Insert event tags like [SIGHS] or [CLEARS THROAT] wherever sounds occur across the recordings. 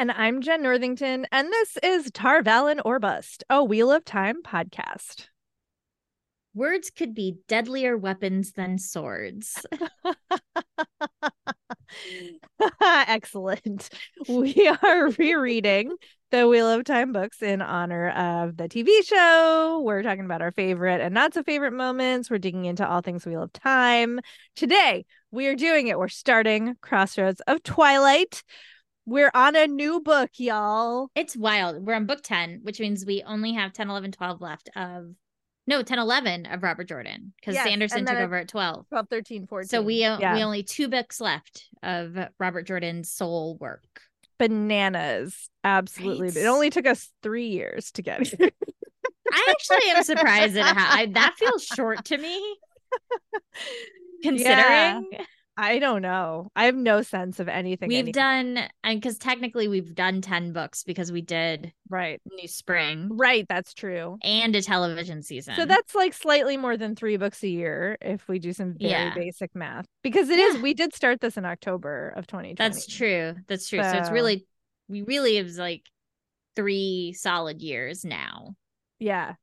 And I'm Jenn Northington, and this is Tar Valon or Bust, a Wheel of Time podcast. Words could be deadlier weapons than swords. [LAUGHS] Excellent. We are rereading the Wheel of Time books in honor of the TV show. We're talking about our favorite and not so favorite moments. We're digging into all things Wheel of Time. Today, we are doing it. We're starting Crossroads of Twilight. We're on a new book, y'all. It's wild. We're on book 10, which means we only have 10, 11, 12 left of no 10 11 of robert jordan because Yes, sanderson took over at 12 12, 13, 14. so we uh, yeah. we only two books left of robert jordan's soul work bananas. Absolutely. Right? It only took us three years to get here. [LAUGHS] i actually am surprised at how I, that feels short to me [LAUGHS] considering I don't know. I have no sense of anything. we've any- done and because technically we've done 10 books because we did right. new spring Right. That's true. and a television season So that's like slightly more than three books a year if we do some very Yeah. basic math. Because it is. Yeah. we did start this in October of 2020. That's true. That's true. So, it's really we really have like three solid years now. Yeah.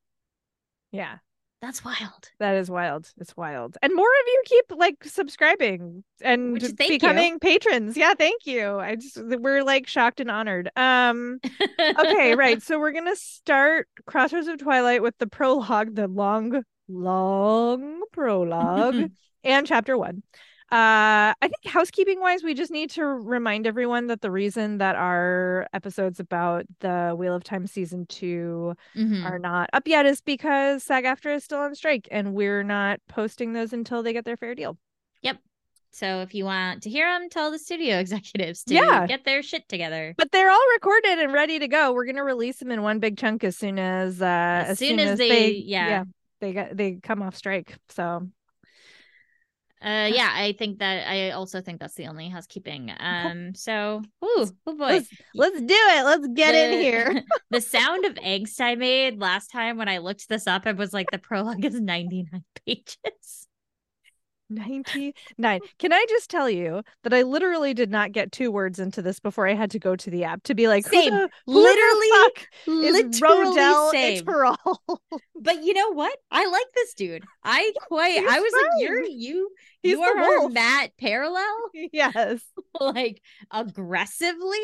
Yeah. That's wild. That is wild. It's wild. And more of you keep like subscribing and Which- thank you. becoming patrons. Yeah, thank you. I just we're like shocked and honored. Um okay, right. [LAUGHS] So we're gonna start Crossroads of Twilight with the prologue, the long, long prologue, [LAUGHS] and chapter one. Uh, I think housekeeping wise, we just need to remind everyone that the reason that our episodes about the Wheel of Time season two Mhm. are not up yet is because SAG AFTRA is still on strike, and we're not posting those until they get their fair deal. Yep. So if you want to hear them, tell the studio [LAUGHS] executives to Yeah. get their shit together. But they're all recorded and ready to go. We're gonna release them in one big chunk as soon as uh As soon as they- yeah. they got they come off strike. So Uh yeah, I think that I also think that's the only housekeeping. Um so ooh, oh boy. let's let's do it. Let's get in here. [LAUGHS] the sound of [LAUGHS] angst I made last time when I looked this up, it was like the prologue is 99 [LAUGHS] pages. 99. Can I just tell you that I literally did not get two words into this before I had to go to the app to be like, who Same. the- who the Literally, fuck is literally Rodel same. [LAUGHS] But you know what? I like this dude. I quite. He's I was like, you're you. He's you are her. Mat parallel, [LAUGHS] yes. [LAUGHS] like aggressively.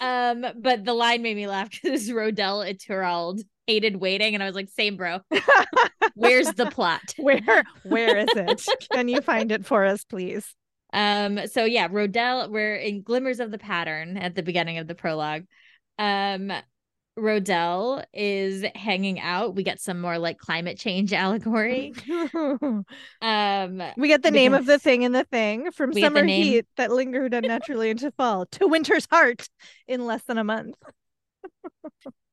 Um, but the line made me laugh because Rodel Ituralde hated waiting, and I was like, same bro. [LAUGHS] Where's the plot? [LAUGHS] where where is it? Can you find it for us, please? Um, so yeah, Rodel, we're in glimmers of the pattern at the beginning of the prologue. Um, Rodel is hanging out. We get some more like climate change [LAUGHS] allegory. Um, we get the name of the thing in the thing from We get the summer heat that lingered unnaturally into fall to winter's heart in less than a month.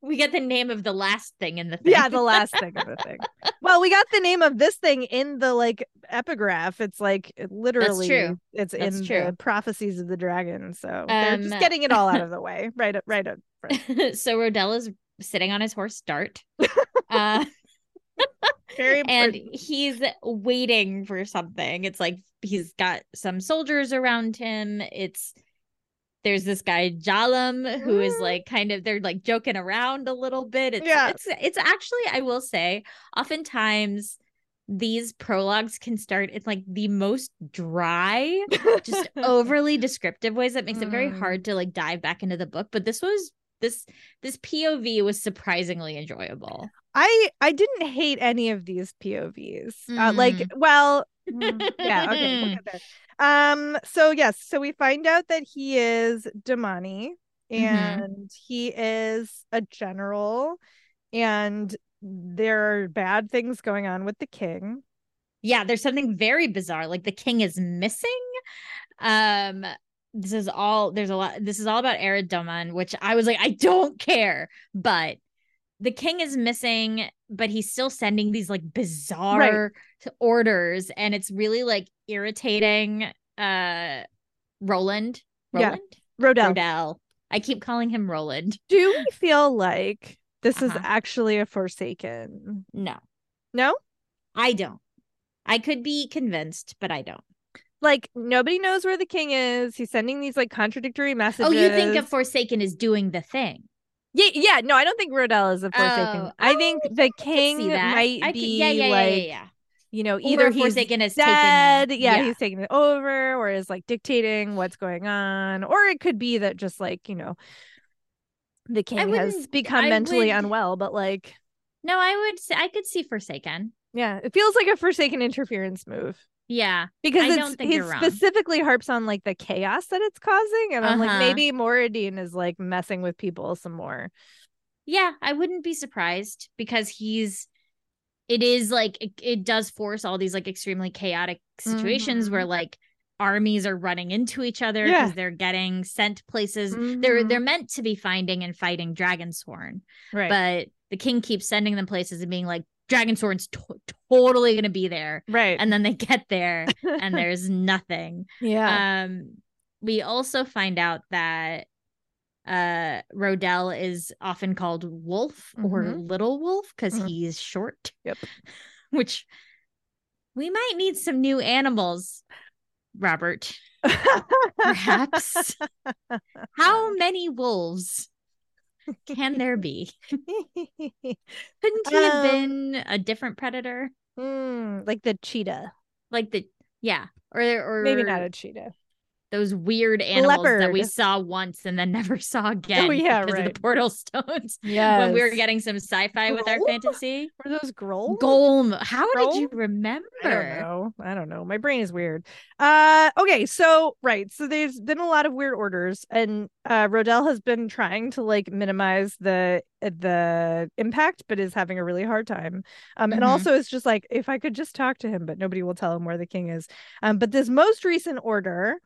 We get the name of the last thing in the thing. Yeah, the last thing of the thing. [LAUGHS] Well, we got the name of this thing in the like epigraph. It's like it literally true. it's That's in true. the prophecies of the dragon. So they're just Um, getting it all out of [LAUGHS] the way. Right up right up. front. [LAUGHS] so Rodel is sitting on his horse Dart. uh, Very and he's waiting for something. It's like he's got some soldiers around him. It's there's this guy Jaalam who is Mm. like kind of they're like joking around a little bit. It's Yeah. it's it's actually I will say oftentimes these prologues can start in like the most dry, just [LAUGHS] overly descriptive ways that makes it very Mm. hard to like dive back into the book. But this was this this POV was surprisingly enjoyable. I I didn't hate any of these POVs. Uh, like, Mm. well, mm, [LAUGHS] yeah, okay, we'll. [LAUGHS] Um, so yes, so we find out that he is Domani Mm-hmm. and he is a general, and there are bad things going on with the king. yeah there's something very bizarre like the king is missing um this is all there's a lot this is all about Arad Doman, which i was like i don't care but the king is missing but he's still sending these like bizarre orders and it's really like irritating uh roland Yeah. roland Rodel, rodel i keep calling him roland do we feel like this is Uh-huh. actually a Forsaken? no No, i don't i could be convinced but i don't like nobody knows where the king is. He's sending these like contradictory messages. Oh, you think a Forsaken is doing the thing? Yeah, yeah. No, I don't think Rodel is a Forsaken. Oh, I think oh, the king might I be yeah, yeah, yeah, like yeah, yeah. you know either he's Forsaken has dead, taken. yeah, he's taking it over, or is like dictating what's going on, or it could be that just like you know the king has become I mentally would- unwell, but like No, I would. Say, I could see Forsaken. yeah, it feels like a Forsaken interference move. Yeah, because I it's, don't think wrong. specifically harps on like the chaos that it's causing and i'm like Uh-huh. maybe Moridin is like messing with people some more yeah. I wouldn't be surprised because he's. It is like it, it does force all these like extremely chaotic situations Mhm. where like armies are running into each other Yeah. because they're getting sent places. They're Mhm. they're meant to be finding and fighting Dragonsworn, right but the king keeps sending them places and being like, Dragonsworn's to- totally gonna be there, right and then they get there and [LAUGHS] there's nothing. yeah Um, we also find out that uh Rodel is often called Wolf or Mhm. Little Wolf because Mhm. he's short. Yep. [LAUGHS] Which we might need some new animals, Robert. [LAUGHS] Perhaps. How many wolves can there be? [LAUGHS] Couldn't he have Um, been a different predator? Mm, like the cheetah Like the yeah, or or maybe not a cheetah those weird animals that we saw once and then [LAUGHS] never saw again yeah, because of the portal [LAUGHS] stones. yeah When we were getting some sci-fi with our fantasy. were those Grolm? Golem. How did you remember? I don't know. I don't know. My brain is weird. Uh okay, so right. So there's been a lot of weird orders and uh Rodel has been trying to like minimize the the impact but is having a really hard time. Um and Mhm. also it's just like if I could just talk to him but nobody will tell him where the king is. Um but this most recent order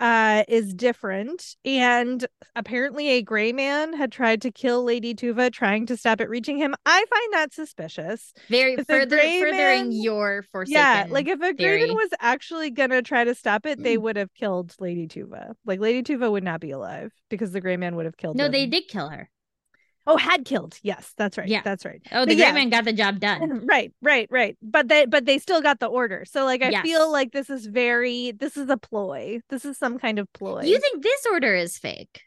uh is different and apparently a gray man had tried to kill lady tuva trying to stop it reaching him i find that suspicious Very If further gray furthering man- your forsaken. yeah, like if a theory. man was actually gonna try to stop it, they would have killed Lady Tuva. Like Lady Tuva would not be alive because the Gray Man would have killed. no, they did kill her. Oh, had killed. Yes, that's right. Yeah. that's right. Oh, But the yeah. man got the job done. [LAUGHS] Right, right, right. But they, but they still got the order. So like, I Yes. feel like this is very, this is a ploy. This is some kind of ploy. You think this order is fake?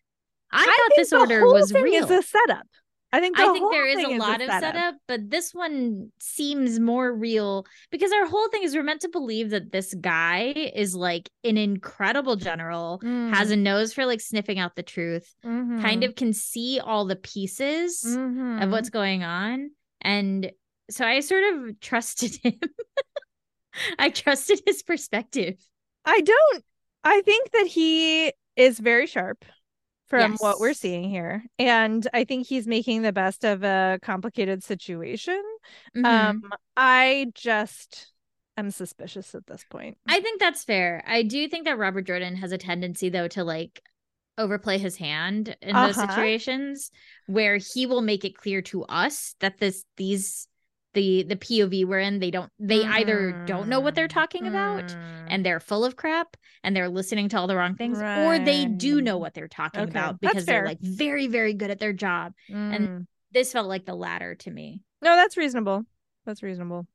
I, I thought this the order whole was thing real. Is a setup. I think. I think there is a lot of setup. but this one seems more real because our whole thing is we're meant to believe that this guy is like an incredible general, has a nose for like sniffing out the truth, Mm-hmm. kind of can see all the pieces of what's going on. And so I sort of trusted [LAUGHS] him. I trusted his perspective. I don't. I think that he is very sharp from what we're seeing here, and I think he's making the best of a complicated situation. Mhm. Um, I just am suspicious at this point. I think that's fair. I do think that Robert Jordan has a tendency though to like overplay his hand in those Uh-huh. situations where he will make it clear to us that this these the the POV we're in they don't they either don't know what they're talking about Mm. and they're full of crap and they're listening to all the wrong things or they do know what they're talking Okay, about because they're like very very good at their job. Mm. This felt like the latter to me. no, that's reasonable. That's reasonable.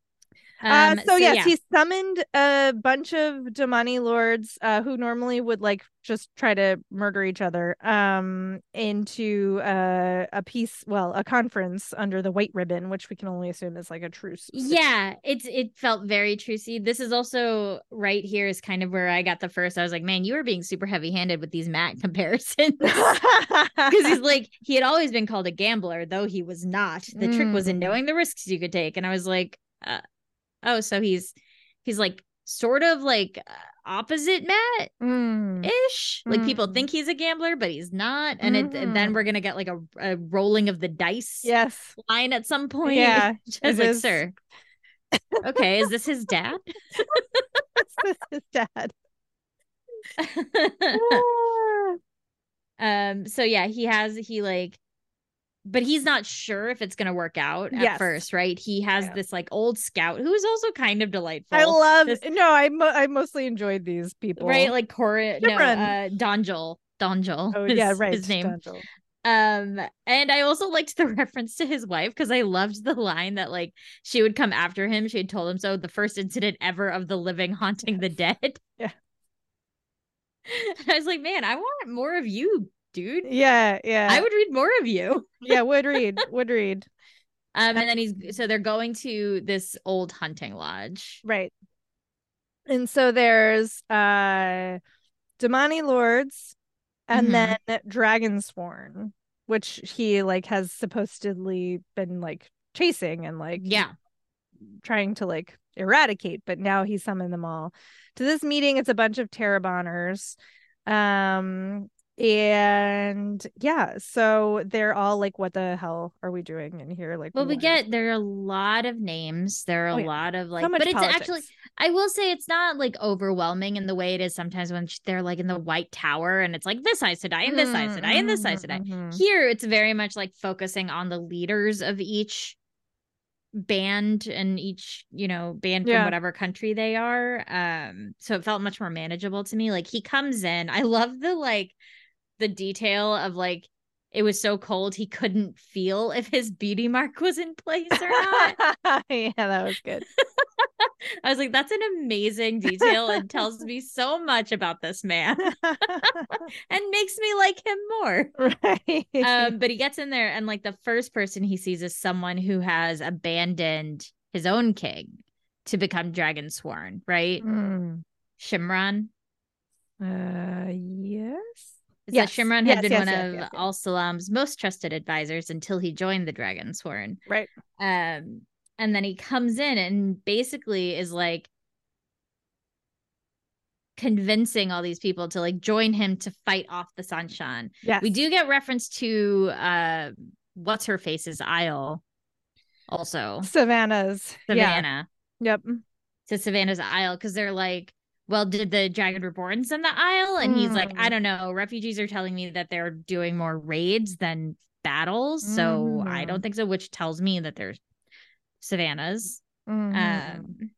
Uh, Um, so, yes, yeah. he summoned a bunch of Domani lords uh, who normally would like just try to murder each other um, into uh, a peace, well, a conference under the white ribbon, which we can only assume is like a truce. Yeah, it's it felt very trucy. This is also right here is kind of where I got the first. I was like, man, you were being super heavy handed with these Mat comparisons. [LAUGHS] Because he's like, he had always been called a gambler, though he was not. The trick was in Mm. knowing the risks you could take. And I was like, uh, oh, so he's he's like sort of like uh, opposite Mat Mm. ish. Like people Mm. think he's a gambler, but he's not. And it and then Mhm. we're gonna get like a, a rolling of the dice Yes. line at some point. Yeah. [LAUGHS] Just like, is. sir. [LAUGHS] Okay, is this his dad? [LAUGHS] this is dad. Ah. um, so yeah, he has he like but he's not sure if it's gonna work out at Yes. first, right? He has Yeah. this like old scout who is also kind of delightful. I love. This- no, I mo- I mostly enjoyed these people. right, like Cora no, uh Donjel. Donjel. Oh is yeah, right. His name. Um, and I also liked the [LAUGHS] reference to his wife because I loved the line that like she would come after him. She had told him so. The first incident ever of the living haunting the dead. Yeah. [LAUGHS] And I was like, man, I want more of you, dude. Yeah, yeah. I would read more of you. [LAUGHS] yeah, would read, would read. Um, and then he's so they're going to this old hunting lodge. Right. And so there's uh Domani Lords and Mhm. then Dragonsworn, which he like has supposedly been like chasing and like Yeah. trying to like eradicate, but now he summoned them all to this meeting. It's a bunch of Taraboners. Um and yeah, so they're all like, what the hell are we doing in here? Like Well, we get there are a lot of names. There are a Oh, yeah. lot of like, so but it's politics. actually I will say it's not like overwhelming in the way it is sometimes when they're like in the White Tower and it's like this Aes Sedai and this Aes Sedai and this Aes Sedai. Mhm. Here it's very much like focusing on the leaders of each band and each, you know, band from whatever country they are. Um so it felt much more manageable to me. Like he comes in. I love the like the detail of like it was so cold he couldn't feel if his beauty mark was in place or not. [LAUGHS] yeah, that was good. [LAUGHS] I was like, that's an amazing detail and tells me so much about this man [LAUGHS] and makes me like him more. right. Um, but he gets in there, and like the first person he sees is someone who has abandoned his own king to become dragon sworn, right? Mm. Shimron. Uh, yes. Yes. says Shimron Yes, had been yes, one yes, of yes, yes. Alsalam's most trusted advisors until he joined the Dragon Sworn. Right. Um, and then he comes in and basically is like convincing all these people to like join him to fight off the Seanchan. Yeah. We do get reference to uh what's her face's Aiel also. Sevanna's. Yeah. Sevanna. Yep. To Sevanna's Aiel because they're like, well, did the Dragon Reborn send the Aiel? And he's like, I Mm. don't know. Refugees are telling me that they're doing more raids than battles. So I Mhm. don't think so, which tells me that they're Sevanna's. Mhm. Um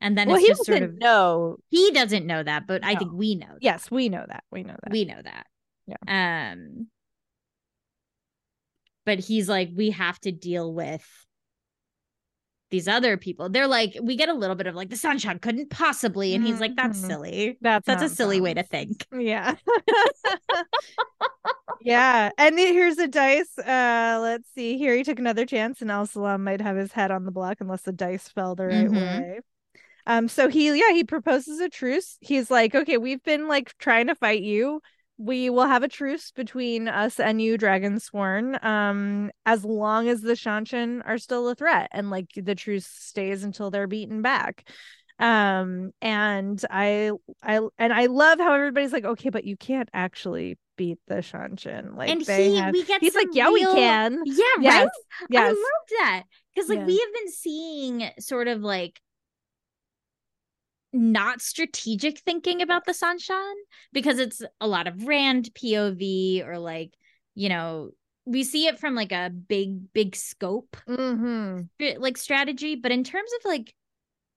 and then well, it's he just doesn't sort of know. he doesn't know that, but I think we know that. Yes, we know that. We know that. We know that. Yeah. Um but he's like, we have to deal with these other people. They're like, we get a little bit of like the Seanchan couldn't possibly, and he's like, that's Mhm. silly. That's That's a silly way to think. Yeah. [LAUGHS] [LAUGHS] yeah. And here's a dice. Uh let's see. Here he took another chance and Alsalam might have his head on the block unless the dice fell the right Mhm. way. Um so he yeah, he proposes a truce. He's like, "Okay, we've been like trying to fight you. We will have a truce between us and you, Dragon Sworn, um, as long as the Seanchan are still a threat and like the truce stays until they're beaten back." um and i i and i love how everybody's like okay but you can't actually beat the seanchan like and they he, have we get he's like yeah we can Yeah, yes right. I yes love that because like Yeah. we have been seeing sort of like not strategic thinking about the seanchan because it's a lot of rand pov or like you know we see it from like a big big scope mm-hmm. like strategy but in terms of like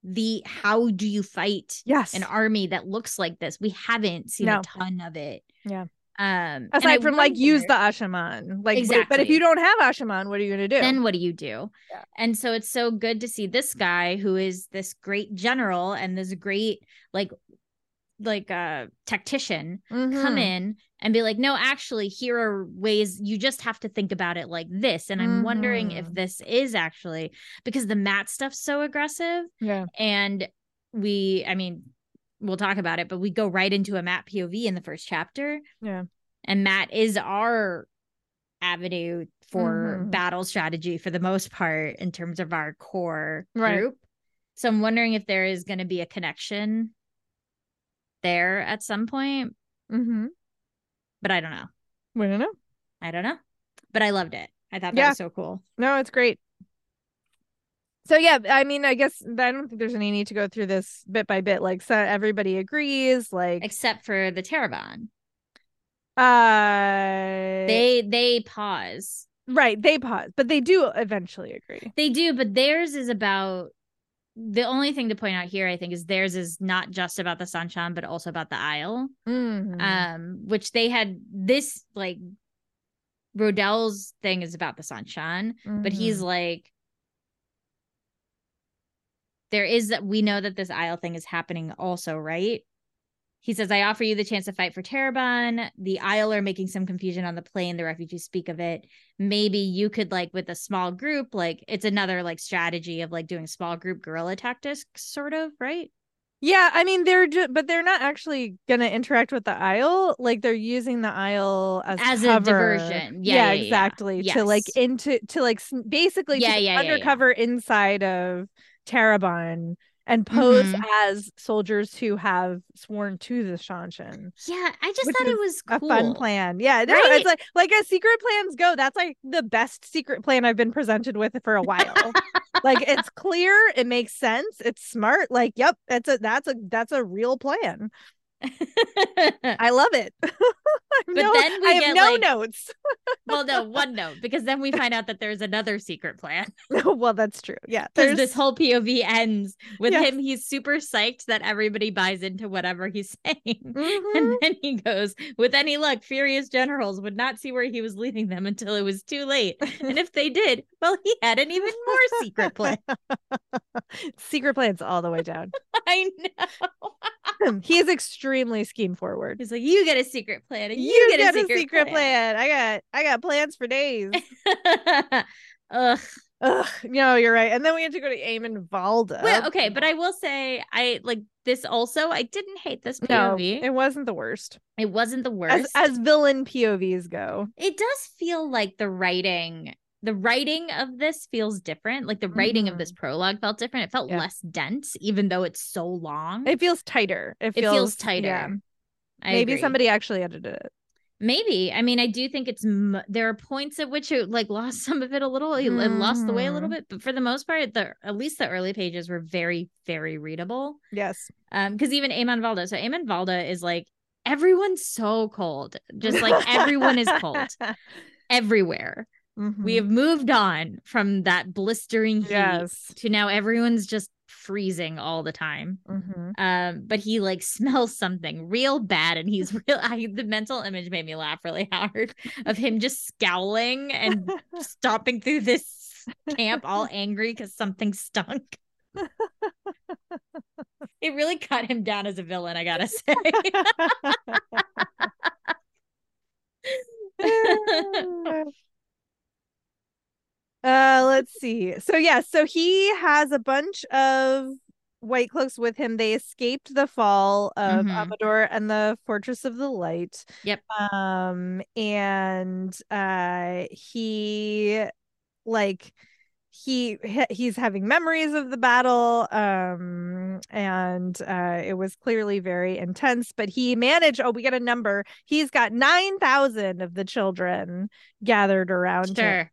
the how do you fight yes an army that looks like this we haven't seen No. a ton of it Yeah. Um aside from like use the asha'man like but- but if you don't have asha'man what are you gonna do then what do you do? Yeah. And so it's so good to see this guy who is this great general and this great like like uh tactician come Mhm. in and be like, no, actually, here are ways you just have to think about it like this. And I'm wondering if Mhm. this is actually because the Mat stuff's so aggressive yeah and we, I mean, we'll talk about it, but we go right into a Mat POV in the first chapter. Yeah. And Mat is our avenue for Mhm. battle strategy for the most part in terms of our core Right. group. So I'm wondering if there is going to be a connection there at some point, mm-hmm. but I don't know. we don't know I don't know. But I loved it. I thought that Yeah. was so cool. no it's great so yeah i mean i guess i don't think there's any need to go through this bit by bit like so everybody agrees like Except for the Tarabon. uh They they pause. right they pause but they do eventually agree They do, but theirs is about the only thing to point out here, I think, is theirs is not just about the Seanchan, but also about the Aiel. Mhm. Um, which they had this like Rodel's thing is about the Seanchan, but he's Mhm. like there is that we know that this Aiel thing is happening also, right? He says, I offer you the chance to fight for Tarabon. The Isle are making some confusion on the plane. The refugees speak of it. Maybe you could, like, with a small group, like, it's another, like, strategy of, like, doing small group guerrilla tactics, sort of, right? Yeah, I mean they're just, but they're not actually gonna interact with the Aiel. Like they're using the Aiel as As a cover. diversion. Yeah, yeah, yeah. exactly. To like into to like basically Yeah, to yeah, yeah, yeah. undercover inside of Tarabon and pose Mhm. as soldiers who have sworn to the Seanchan. Yeah, I just thought it was A cool. fun plan. Yeah, no, Right? it's like like as secret plans go, that's like the best secret plan I've been presented with for a while. like it's [LAUGHS] clear, it makes sense, it's smart. Like, yep, that's a that's a that's a real plan. [LAUGHS] I love it. [LAUGHS] but But then we I have get, no like- notes. [LAUGHS] well, no, one note, because then we find out that there's another secret plan. well, that's true. Yeah, Because there's this whole POV ends with Yes. him. He's super psyched that everybody buys into whatever he's saying. Mhm. And then he goes, with any luck, furious generals would not see where he was leading them until it was too late. And if they did, well, he had an even more secret plan. secret plans all the way down. I know. [LAUGHS] he is extremely scheme forward. He's like, you get a secret plan, and you, You, get, get, a secret, plan. I got I got plans for days. plan. [LAUGHS] Ugh. Ugh, no, you're right. And then we had to go to Eamon Valda. Well, okay, but I will say, I like this also. I didn't hate this no, it wasn't the worst. it wasn't the worst. As as villain POVs go. it does feel like the writing the writing of this feels different like the writing of this prologue felt different it felt Yeah. less dense even though it's so long It feels tighter. It It feels, feels tighter. yeah. Maybe agree. somebody actually edited it. maybe i mean i do think it's m- there are points at which it like lost some of it a little it, it lost the way a little Mhm. bit but for the most part the at least the early pages were very very readable Yes. um because even Eamon Valda so Eamon Valda is like everyone's so cold just like everyone is cold [LAUGHS] everywhere we Mhm. have moved on from that blistering heat yes. to now everyone's just freezing all the time. Mhm. Um, but he like smells something real bad, and he's real. [LAUGHS] I, the mental image made me laugh really hard [LAUGHS] of him just scowling and [LAUGHS] stomping through this camp all angry because something stunk. it really cut him down as a villain, I gotta say. Uh let's see. So yeah so he has a bunch of white cloaks with him. They escaped the fall of Mhm. amador and the fortress of the light. Yep. um and uh he like he he- he's having memories of the battle um and uh it was clearly very intense but he managed oh we got a number. He's got 9000 of the children gathered around him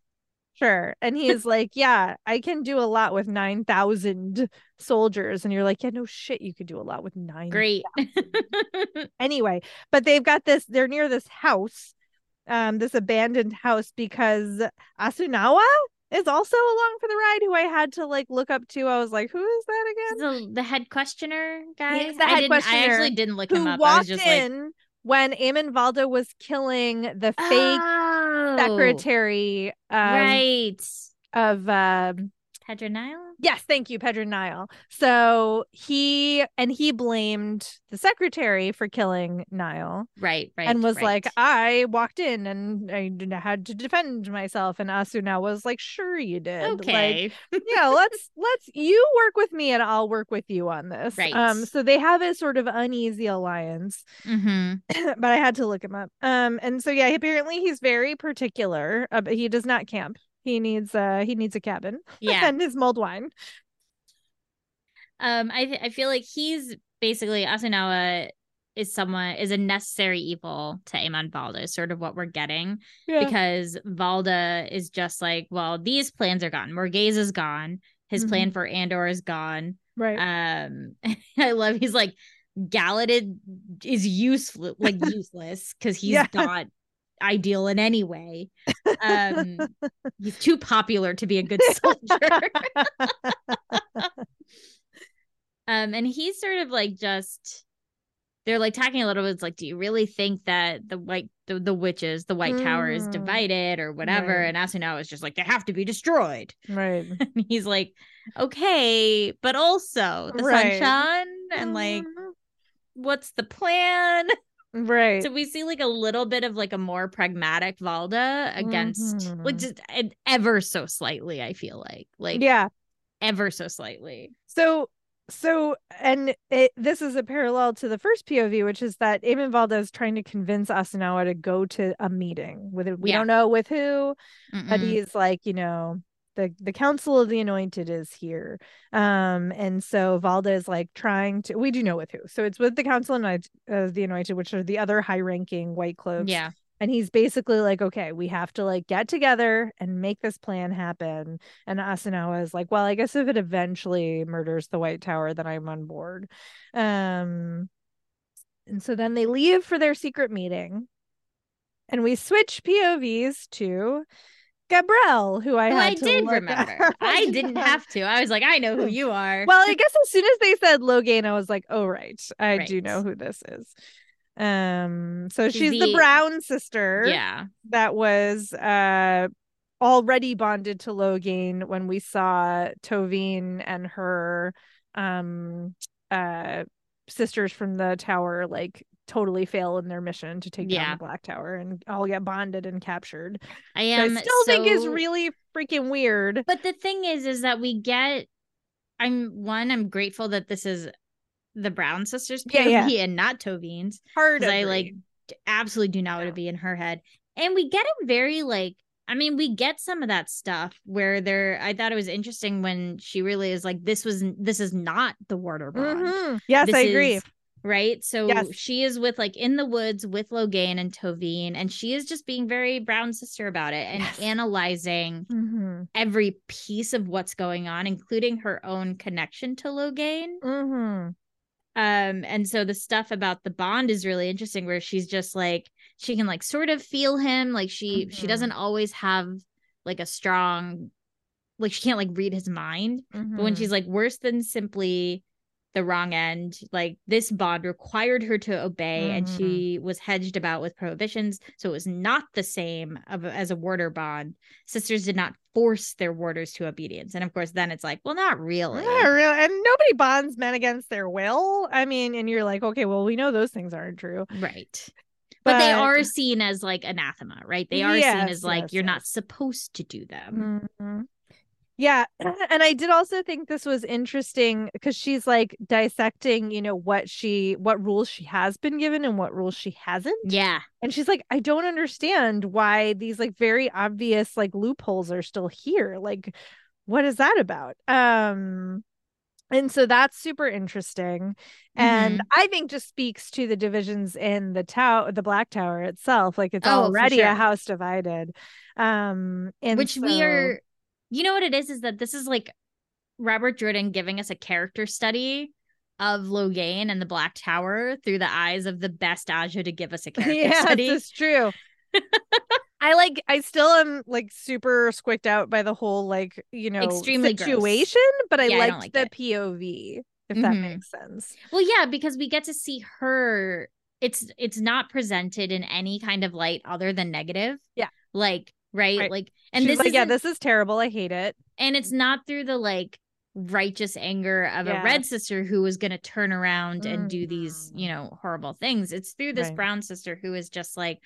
sure. And he's like, Yeah, I can do a lot with 9,000 soldiers. And you're like, Yeah, no shit, you could do a lot with nine. Great. [LAUGHS] Anyway, but they've got this, they're near this house, um, this abandoned house because Asunawa is also along for the ride, who I had to like look up to. I was like, Who is that again? the, the head questioner guy. He's the I head didn't. I actually didn't look him Who up. I was walked just like, in when Eamon Valda was killing the fake oh, secretary um, right? of um Pedron Niall. Yes, thank you, Pedron Niall. So he and he blamed the secretary for killing Niall Right, right. and was right. like, I walked in and I had to defend myself. And Asuna was like, Sure, you did. Like, okay, [LAUGHS] yeah, let's let's you work with me and I'll work with you on this. Right. Um, so they have a sort of uneasy alliance, [CLEARS THROAT] hmm but I had to look him up. Um, and so yeah, apparently he's very particular. Uh, but he does not camp. He needs uh he needs a cabin [LAUGHS] yeah. and his mulled wine. um, I th- I feel like he's basically Asunawa is someone is a necessary evil to Eamon Valda. Is sort of what we're getting Yeah. because Valda is just like, well, these plans are gone. Morgase is gone. His Mm-hmm. plan for Andor is gone. right. Um, [LAUGHS] I love he's like Gallatin is useful, like [LAUGHS] useless because he's Yeah. not ideal in any way. Um, [LAUGHS] he's too popular to be a good soldier. [LAUGHS] um, and he's sort of like just they're like talking a little bit. It's like, do you really think that the white the, the witches, the White Tower is Mm. divided or whatever. Right. And Asunawa is just like, they have to be destroyed. Right. [LAUGHS] And he's like, okay, but also the Right. Seanchan and like, Mhm. what's the plan? Right. So we see like a little bit of like a more pragmatic Valda against like Mhm. just ever so slightly, I feel like. Like yeah. ever so slightly. So so and it, this is a parallel to the first POV, which is that Eamon is trying to convince Asunawa to go to a meeting with we Yeah. don't know with who, but Mm-mm. he's like, you know, the the Council of the Anointed is here. Um, and so valda is like trying to we do know with who. So it's with the Council of the Anointed, which are the other high ranking white cloaks. Yeah. And he's basically like, okay, we have to like get together and make this plan happen. And Asunawa is like, well, I guess if it eventually murders the White Tower, then I'm on board. Um, and so then they leave for their secret meeting. And we switch POVs to Gabrelle, who I Who had I to did remember. [LAUGHS] I didn't have to. I was like, I know who [LAUGHS] you are. Well, I [LAUGHS] guess as soon as they said Logain, I was like, oh right, I do know who this is. Um, so She's the the- brown sister yeah. that was uh already bonded to Logain when we saw Toveine and her um uh sisters from the tower like totally fail in their mission to take down the Black Tower and all get bonded and captured. I am I still think is really freaking weird. But the thing is, is that we get. I'm one. I'm grateful that this is the Brown sisters POV yeah. and not Toveine's. Hard. I like absolutely do not want to be in her head. And we get a very like I mean, we get some of that stuff where there I thought it was interesting when she really is like, this was this is not the Warder Bond. Mhm. Yes, This I agree. Right? So Yes. she is with like in the woods with Logain and Toveine, and she is just being very brown sister about it and Yes. analyzing Mm-hmm. every piece of what's going on, including her own connection to Logain. Mm-hmm. Um, and so the stuff about the bond is really interesting where she's just like she can like sort of feel him, like she she Mhm. doesn't always have like a strong like she can't like read his mind. But when Mhm. she's like worse than simply the wrong end, like this bond required her to obey and Mhm. she was hedged about with prohibitions. So it was not the same of as a warder bond. Sisters did not force their warders to obedience. And of course, then it's like, well, not really. Yeah, real and nobody bonds men against their will. I mean, and you're like, okay, well, we know those things aren't true. Right. But, they are seen as like anathema, right? They are seen as like yes, you're not supposed to do them. Mhm. [LAUGHS] Yeah, and I did also think this was interesting because she's like dissecting, you know, what she what rules she has been given and what rules she hasn't. Yeah. And she's like, I don't understand why these like very obvious like loopholes are still here. Like, what is that about? Um, and so that's super interesting. And I think just speaks to the divisions in the tower, the Black Tower itself. Like it's Oh, already sure. a house divided. Um, and Which we are you know what it is? Is that this is like Robert Jordan giving us a character study of Logain and the Black Tower through the eyes of the best Ajah to give us a [LAUGHS] character yes, study. it's true. [LAUGHS] I like I still am like super squicked out by the whole like, you know, Extremely gross. situation, but I Yeah, liked don't like the it. POV, if that Mhm. makes sense. Well, yeah, because we get to see her. It's it's not presented in any kind of light other than negative. Yeah. Like right, Right. like and She's this like, is yeah, this is terrible. I hate it. and it's not through the like righteous anger of a red sister who is going to turn around and do these Mhm. you know horrible things it's through this Right. brown sister who is just like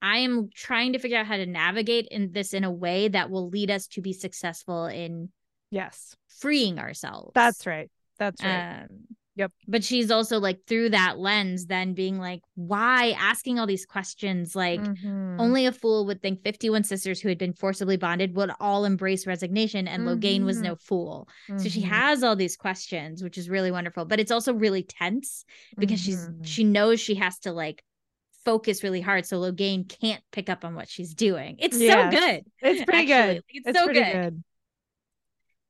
i am trying to figure out how to navigate in this in a way that will lead us to be successful in Yes. freeing ourselves That's right. That's right. um Yep. but she's also like through that lens then being like why asking all these questions like Mhm. only a fool would think 51 sisters who had been forcibly bonded would all embrace resignation, and Logain was Mhm. no fool. So she Mhm. has all these questions, which is really wonderful, but it's also really tense because she's Mhm. she knows she has to like focus really hard so Logain can't pick up on what she's doing. It's Yes. so good. It's pretty actually. good. It's, It's so good. good.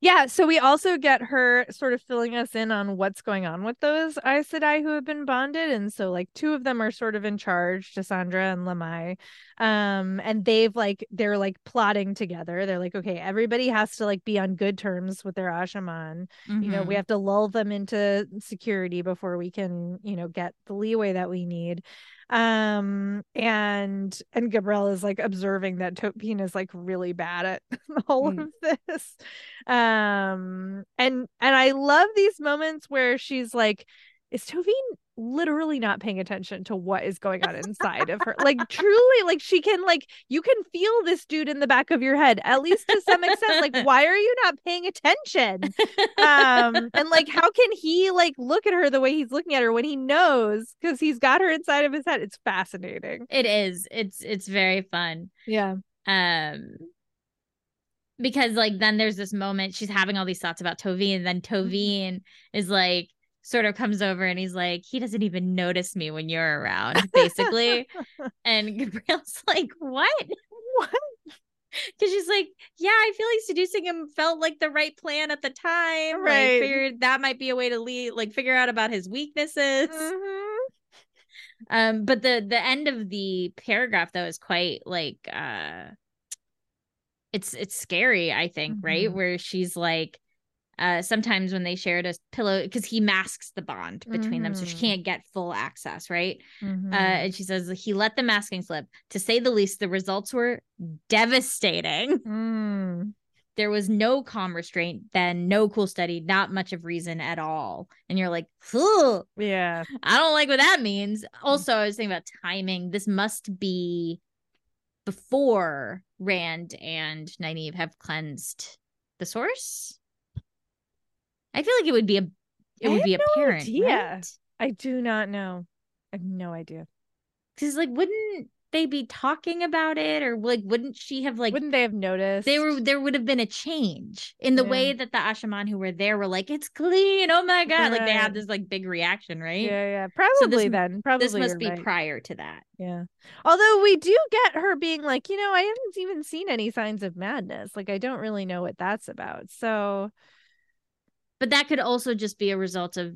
Yeah, so we also get her sort of filling us in on what's going on with those Aes Sedai who have been bonded. And so like two of them are sort of in charge, Cassandra and Lemai. Um, and they've like they're like plotting together. They're like, okay, everybody has to like be on good terms with their Asha'man. You know, we Mhm. have to lull them into security before we can, you know, get the leeway that we need. Um and and Gabrelle is like observing that Toveine is like really bad at [LAUGHS] all Mm. of this. Um and and I love these moments where she's like is Toveine literally not paying attention to what is going on inside of her? Like truly like she can like you can feel this dude in the back of your head at least to some extent like [LAUGHS] why are you not paying attention? um and like how can he like look at her the way he's looking at her when he knows because he's got her inside of his head it's fascinating it is. It's it's very fun. yeah Um because like then there's this moment she's having all these thoughts about Toveine, and then Mm-hmm. Is like sort of comes over and he's like, he doesn't even notice me when you're around, [LAUGHS] basically. and Gabrelle's [LAUGHS] like, what? what [LAUGHS] Because she's like, yeah, I feel like seducing him felt like the right plan at the time. Right. Like, figured that might be a way to lead, like, figure out about his weaknesses. Mhm. Um, but the the end of the paragraph though is quite like uh it's it's scary, I think, right? Mhm. Where she's like uh sometimes when they shared a pillow because he masks the bond between them so she Mhm. can't get full access right Mhm. uh and she says he let the masking slip to say the least the results were devastating Mm. there was no calm restraint then no cool study not much of reason at all and you're like Ugh, yeah I don't like what that means. Also, I was thinking about timing. This must be before Rand and Nynaeve have cleansed the source. I feel like it would be a it I would be no apparent, idea. i do not know i have no idea Because like, wouldn't they be talking about it, or like, wouldn't she have like? wouldn't they have noticed they were there would have been a change in the Yeah. way that the Asha'man who were there were like, it's clean. Oh my god! Like they had this like big reaction, right? yeah yeah probably this- then probably This must be right. prior to that. Yeah. Although we do get her being like, you know, I haven't even seen any signs of madness. Like I don't really know what that's about. So But that could also just be a result of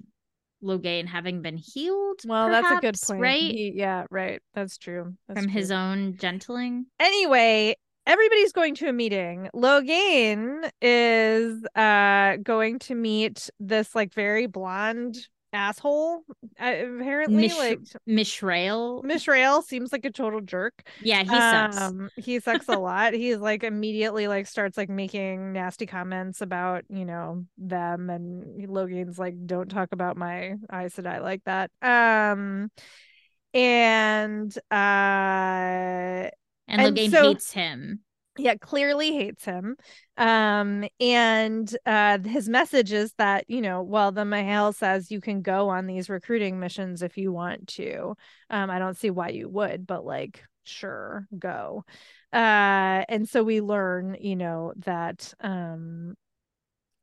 Logain having been healed. well, that's a good point. right? He- yeah, right. That's true. That's From his own gentling. Anyway, everybody's going to a meeting. Logain is uh going to meet this like very blonde asshole. Apparently, Mish- like Mishraile. Mishraile seems like a total jerk. Yeah, he sucks. Um, he sucks a lot. He's like immediately like starts like making nasty comments about you know them, and Logain's like, "Don't talk about my Aes Sedai like that." Um, and uh, and and Logain so- hates him. Yeah clearly hates him. Um and uh his message is that you know well the M'Hael says you can go on these recruiting missions if you want to. Um i don't see why you would but like sure go. Uh and so we learn you know that um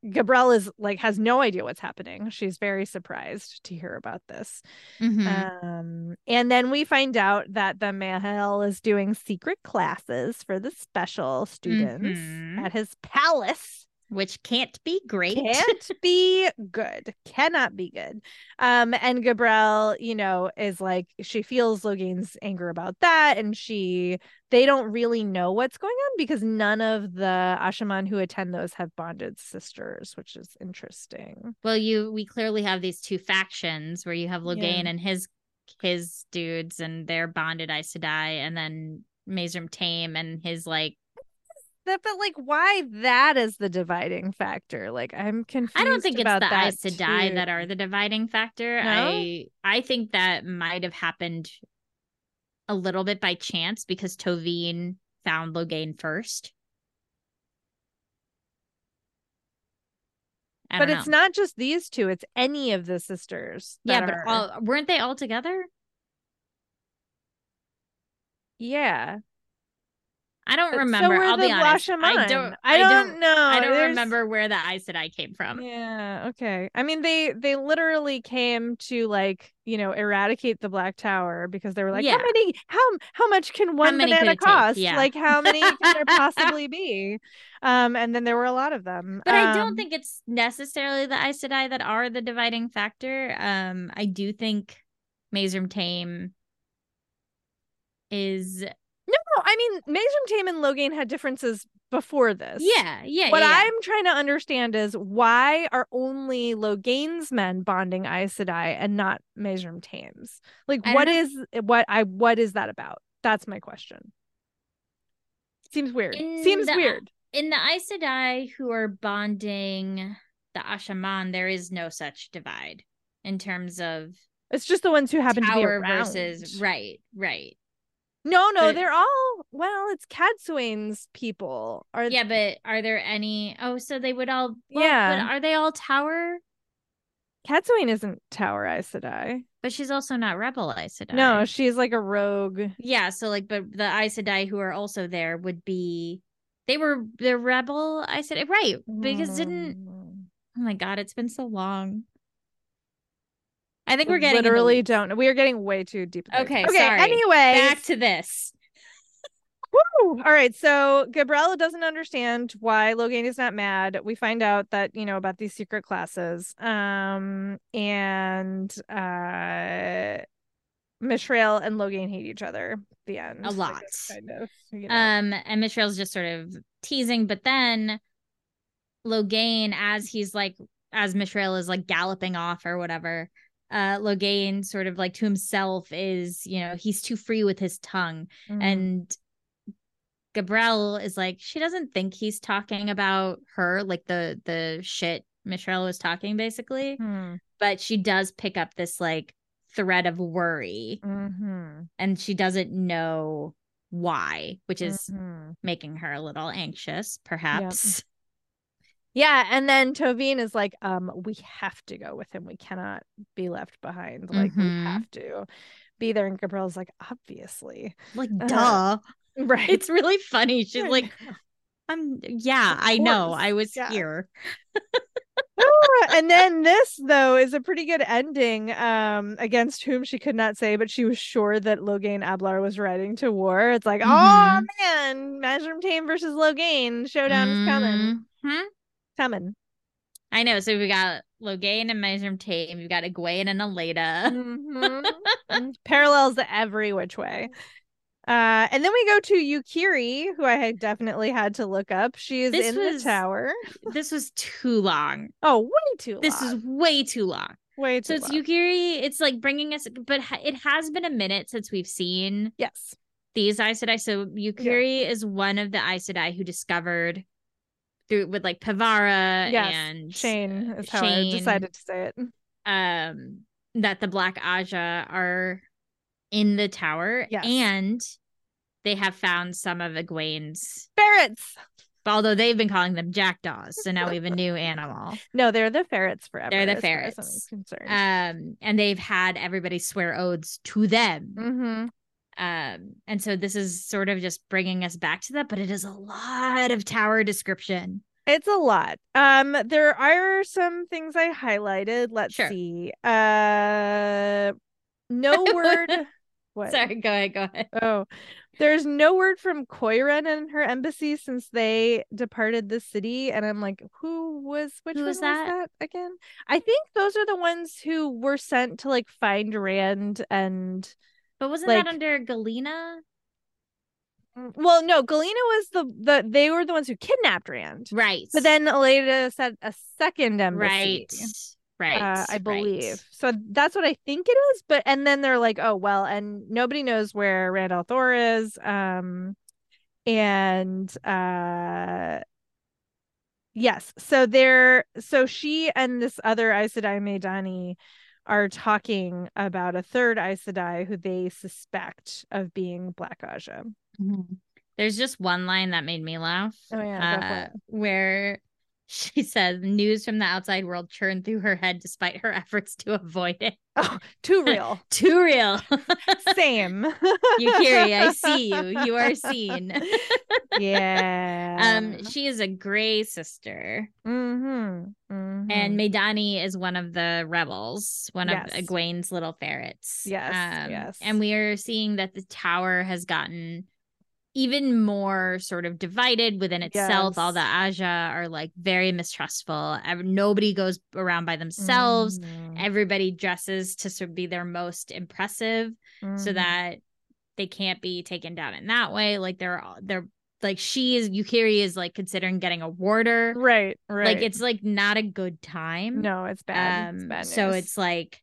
Gabrelle is like has no idea what's happening. She's very surprised to hear about this. Mhm. Um, and then we find out that the M'Hael is doing secret classes for the special students Mhm. at his palace. Which can't be great. Can't [LAUGHS] be good. Cannot be good. Um, and Gabrelle, you know, is like she feels Logain's anger about that, and she they don't really know what's going on because none of the Asha'man who attend those have bonded sisters, which is interesting. Well, you we clearly have these two factions where you have Logain Yeah. and his his dudes and they're bonded Aes Sedai, and then Mazrim Taim and his like That, but like, why that is the dividing factor? Like, I'm confused. I don't think it's the that Aes Sedai too. that are the dividing factor. No? I I think that might have happened a little bit by chance because Toveine found Logain first. I But it's know. not just these two; it's any of the sisters. Yeah, but are- all, weren't they all together? yeah. I don't But remember. were I'll be honest. I Washaman. don't. I don't know. I don't There's- remember where the Aes Sedai came from. Yeah. Okay. I mean, they they literally came to like you know eradicate the Black Tower because they were like, how many? How how much can one banana cost? Yeah. Like, how many can there [LAUGHS] possibly be? Um, and then there were a lot of them. But I Um, don't think it's necessarily the Aes Sedai that are the dividing factor. Um, I do think Mazrim Taim is No, I mean, Mazrim Taim and Logain had differences before this. Yeah, yeah. What yeah. I'm trying to understand is why are only Logain's men bonding Aes Sedai and not Mazrim Taim's? Like, I what what I what is that about? That's my question. Seems weird. In Seems the- weird. in the Aes Sedai who are bonding the Asha'man, there is no such divide in terms of It's just the ones who happen to be around. versus right, right. No, no, But- they're all well. It's Cadsuane's people. Are Yeah, but are there any? Oh, so they would all. Well, Yeah. but are they all tower? Cadsuane isn't Tower Aes Sedai. But she's also not rebel Aes Sedai. No, she's like a rogue. Yeah, so like, but the Aes Sedai who are also there would be. They were the rebel Aes Sedai, right? Because didn't Mm. Oh my god, it's been so long. I think We we're getting into- literally don't. We are getting way too deep. Okay, Okay. sorry. Anyway, back to this. Woo! All right. So Gabrelle doesn't understand why Logain is not mad. We find out that, you know, about these secret classes. Um, and uh Mishraile and Logain hate each other. The end. A lot. guess, kind of. You know. Um, and Mishraile's just sort of teasing, but then Logain, as he's like, as Mishraile is like galloping off or whatever, uh, Logain sort of like to himself is, you know, he's too free with his tongue. Mhm. And Gabrelle is like, she doesn't think he's talking about her, like the the shit Mishraile was talking basically, Hmm. but she does pick up this like thread of worry Mhm. and she doesn't know why, which is Mhm. making her a little anxious, perhaps. Yeah, and then Toveine is like, um, we have to go with him. We cannot be left behind. Like we Mhm. have to be there. And Gabrelle's like, obviously. Like, duh. [LAUGHS] Right. It's really funny. She's like. I'm, yeah, I know. I was yeah. here. Ah, and [LAUGHS] then this though is a pretty good ending um against whom she could not say but she was sure that Logain Ablar was riding to war it's like oh Mhm. man Mazrim Taim versus Logain showdown is coming Mhm. Coming I know. So we got Logain and Mazrim Taim. We've got Egwene and Elaida. Mhm. [LAUGHS] Mm, parallels every which way uh and then we go to Yukiri who I had definitely had to look up she is This in was the tower [LAUGHS] This was too long. oh way too long. This is way too long. way too So it's. Yukiri. It's like bringing us, but it has been a minute since we've seen yes these Aes Sedai. So Yukiri is one of the Aes Sedai who discovered through with like Pevara yes and Shane is how I decided to say it um that the Black Ajah are in the tower Yes. and they have found some of Egwene's ferrets although they've been calling them jackdaws so now we have a new [LAUGHS] animal No, they're the ferrets forever. They're the ferrets. concerned. um and they've had everybody swear oaths to them hmm um and so this is sort of just bringing us back to that but it is a lot of tower description It's a lot. Um, there are some things I highlighted. Let's Sure. see. Uh, no [LAUGHS] word. What? sorry go ahead go ahead Oh, there's no word from Koiren and her embassy since they departed the city. And I'm like, who was which Who one was was that? that again? I think those are the ones who were sent to like find Rand and but wasn't Like- that under galina well, no, Galina was the the they were the ones who kidnapped Rand. right But then Elaida said a second embassy. right right Uh, I right. believe. So that's what I think it is. But and then they're like, oh well, and nobody knows where Rand al'Thor is. Um and uh yes. So they're so she and this other Aes Sedai Maidani are talking about a third Aes Sedai who they suspect of being Black Ajah. Mhm. There's just one line that made me laugh. Oh yeah, uh. Mm-hmm. where she says news from the outside world churned through her head despite her [LAUGHS] efforts to avoid it. Oh, too real. [LAUGHS] Too real. [LAUGHS] Same. Yukiri, I see you. You are seen. yeah. Um, she is a gray sister, Mm-hmm. and Mhm. Maidani is one of the rebels, one Yes. of Egwene's little ferrets. Yes, Um, yes. And we are seeing that the tower has gotten even more sort of divided within itself. All the Yes. Ajah are like very mistrustful. Nobody goes around by themselves. Mhm. Everybody dresses to sort of be their most impressive so Mhm. that they can't be taken down in that way. Like they're all- they're like she is Yukiri is like considering getting a warder. Right, right. Like it's like not a good time. no, it's bad. it's Um, bad so it's like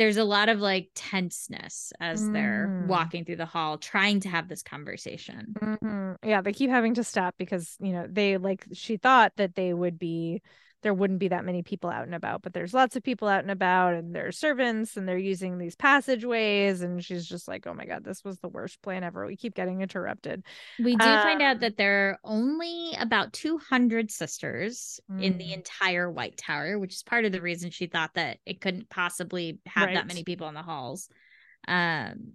there's a lot of like tenseness as they're Mm. walking through the hall trying to have this conversation. Mhm. Yeah, they keep having to stop because, you know, they like she thought that they would be there wouldn't be that many people out and about, but there's lots of people out and about and there are servants and they're using these passageways and she's just like, "Oh my god, this was the worst plan ever. We keep getting interrupted." We do find out Um, that there are only about 200 sisters in the Mm. entire White Tower, which is part of the reason she thought that it couldn't possibly have Right. that many people in the halls. Um,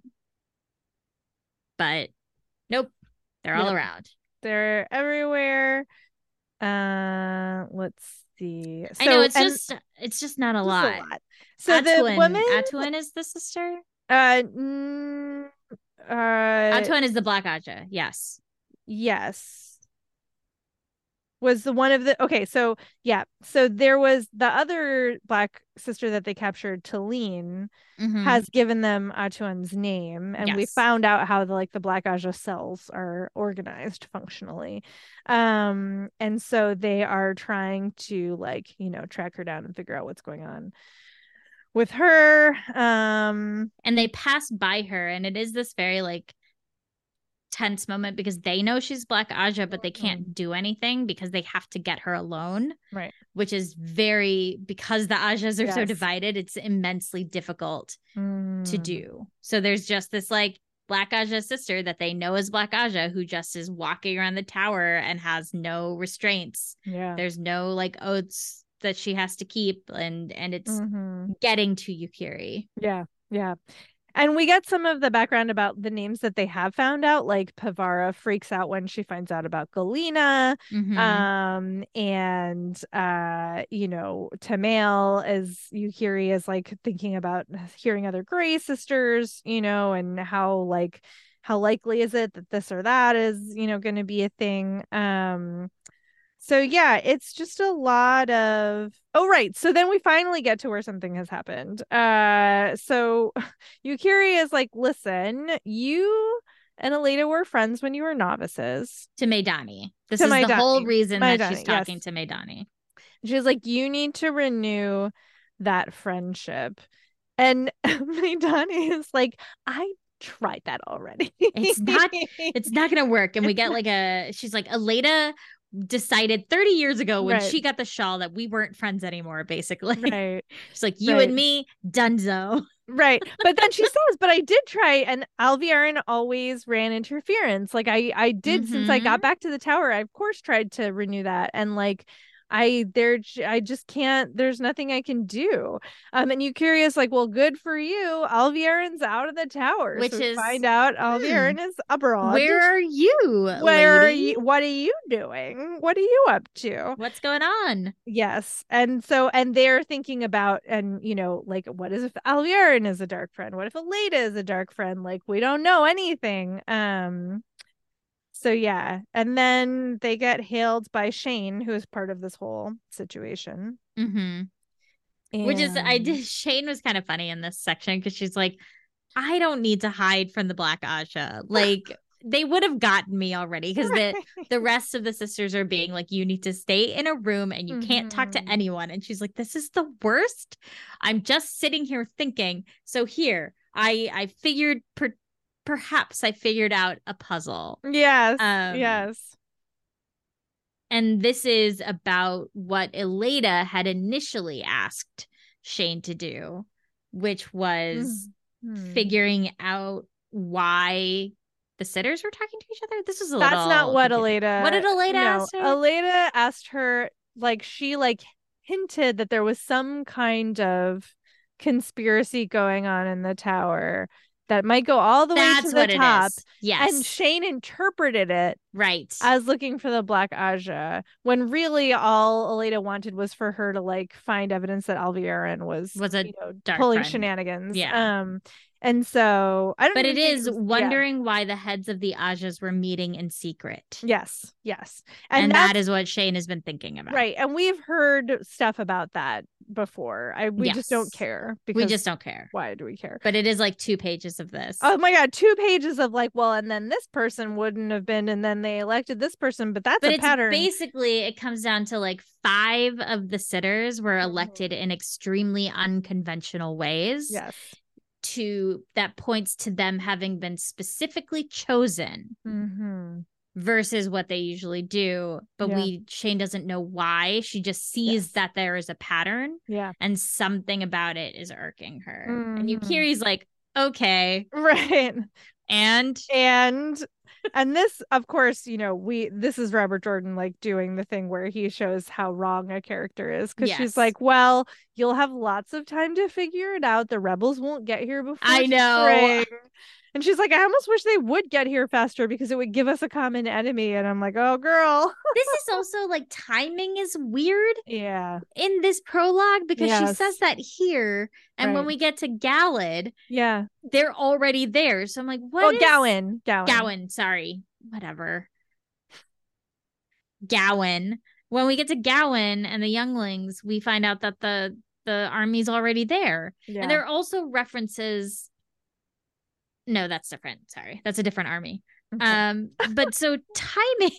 but nope, they're all around. They're everywhere. Uh, let's see. I know So- it's just it's just not a just lot. So the woman Atuan is the sister. uh, mm, uh Atuan is the Black Ajah. Yes. Yes. Was the one of the okay, so yeah. So there was the other black sister that they captured, Talene, Mhm. has given them Atuan's name, and we found out how the like the black Ajah cells are organized functionally. Um, and so they are trying to like, you know, track her down and figure out what's going on with her. Um, and they pass by her and it is this very like tense moment because they know she's black ajah but they can't do anything because they have to get her alone Right. which is very because the ajahs are so divided it's immensely difficult to mm, do so there's just this like black ajah sister that they know is black ajah who just is walking around the tower and has no restraints Yeah. there's no like oaths that she has to keep and and it's Mhm. getting to yukiri Yeah, yeah. And we get some of the background about the names that they have found out. Like Pevara freaks out when she finds out about Galina. Mhm. Um, and uh, you know, Tamail as Yukiri is like thinking about hearing other Grey sisters, you know, and how like how likely is it that this or that is, you know, gonna be a thing. Um so yeah, it's just a lot of Oh right. So then we finally get to where something has happened. Uh so [LAUGHS] Yukiri is like, "Listen, you and Elaida were friends when you were novices." to Maidani. This To is the whole Maidani. reason that she's talking yes. to Maidani. She's like, "You need to renew that friendship." And [LAUGHS] Maidani is like, "I tried that already." It's not- [LAUGHS] It's not gonna work. And we get like a she's like, Elaida decided 30 years ago when Right. she got the shawl that we weren't friends anymore, basically. [LAUGHS] right. She's like, you Right. and me, dunzo. [LAUGHS] Right. But then she [LAUGHS] says, but I did try and Alviarin always ran interference. Like I I did since I got mm-hmm. back to the tower, I of course tried to renew that. And like I there I just can't there's nothing I can do. Um and Yukiri's like, well, good for you. Alviarin's out of the tower. Which so is- find out Alviarin is abroad. Where are you? Where are you what are you doing? What are you up to? What's going on? Yes. And so, and they're thinking about, and you know, like, what is if Alviarin is a dark friend? What if Elaida is a dark friend? Like, we don't know anything. Um, so yeah. And then they get hailed by Shane, who is part of this whole situation. hmm Which is I And- did [LAUGHS] Shane was kind of funny in this section because she's like, I don't need to hide from the Black Ajah. Like [LAUGHS] they would have gotten me already because the the rest of the sisters are being like, you need to stay in a room and you can't talk to Mhm. anyone. And she's like, this is the worst. I'm just sitting here thinking. So here, I I figured per- perhaps I figured out a puzzle. yes. Um, yes. And this is about what Elaida had initially asked Shane to do, which was Hmm. figuring out why the sitters were talking to each other. This is a That's little not what. Elaida. What did Elaida no, ask her? Elaida asked her, like, she like hinted that there was some kind of conspiracy going on in the tower that might go all the That's way to what the it top. is. Yes. And Shane interpreted it right. as looking for the Black Ajah, when really all Elaida wanted was for her to like find evidence that Alviarin was Was a you know, pulling friend. shenanigans. Yeah. Um, And so I don't. Know. But it is was- yeah. wondering why the heads of the Ajahs were meeting in secret. Yes, yes, And, that's- that is what Shane has been thinking about. right. And we've heard stuff about that before. I we just don't care because We just don't care. why do we care? But it is like two pages of this. Oh my god, two pages of like, well, and then this person wouldn't have been, and then they elected this person, but that's but a it's pattern. basically it comes down to like five of the sitters were Mhm. elected in extremely unconventional ways yes. To that points to them having been specifically chosen Mm-hmm. versus what they usually do but Yeah. we shane doesn't know why she just sees Yes. that there is a pattern Yeah. and something about it is irking her and Mhm. yukiri's like okay Right. and and and this of course you know we this is robert jordan like doing the thing where he shows how wrong a character is because Yes. she's like well you'll have lots of time to figure it out the rebels won't get here before I know. spring." And she's like i almost wish they would get here faster because it would give us a common enemy and i'm like oh girl this is [LAUGHS] also like timing is weird yeah in this prologue because she says that here and when we get to Galad, yeah they're already there. So I'm like, what oh is- gawyn gawyn Gawyn, sorry. Whatever. Gawyn. When we get to Gawyn and the younglings, we find out that the the army's already there. yeah. And there are also references. No, that's different. Sorry. That's a different army. Okay. Um, but so [LAUGHS] timing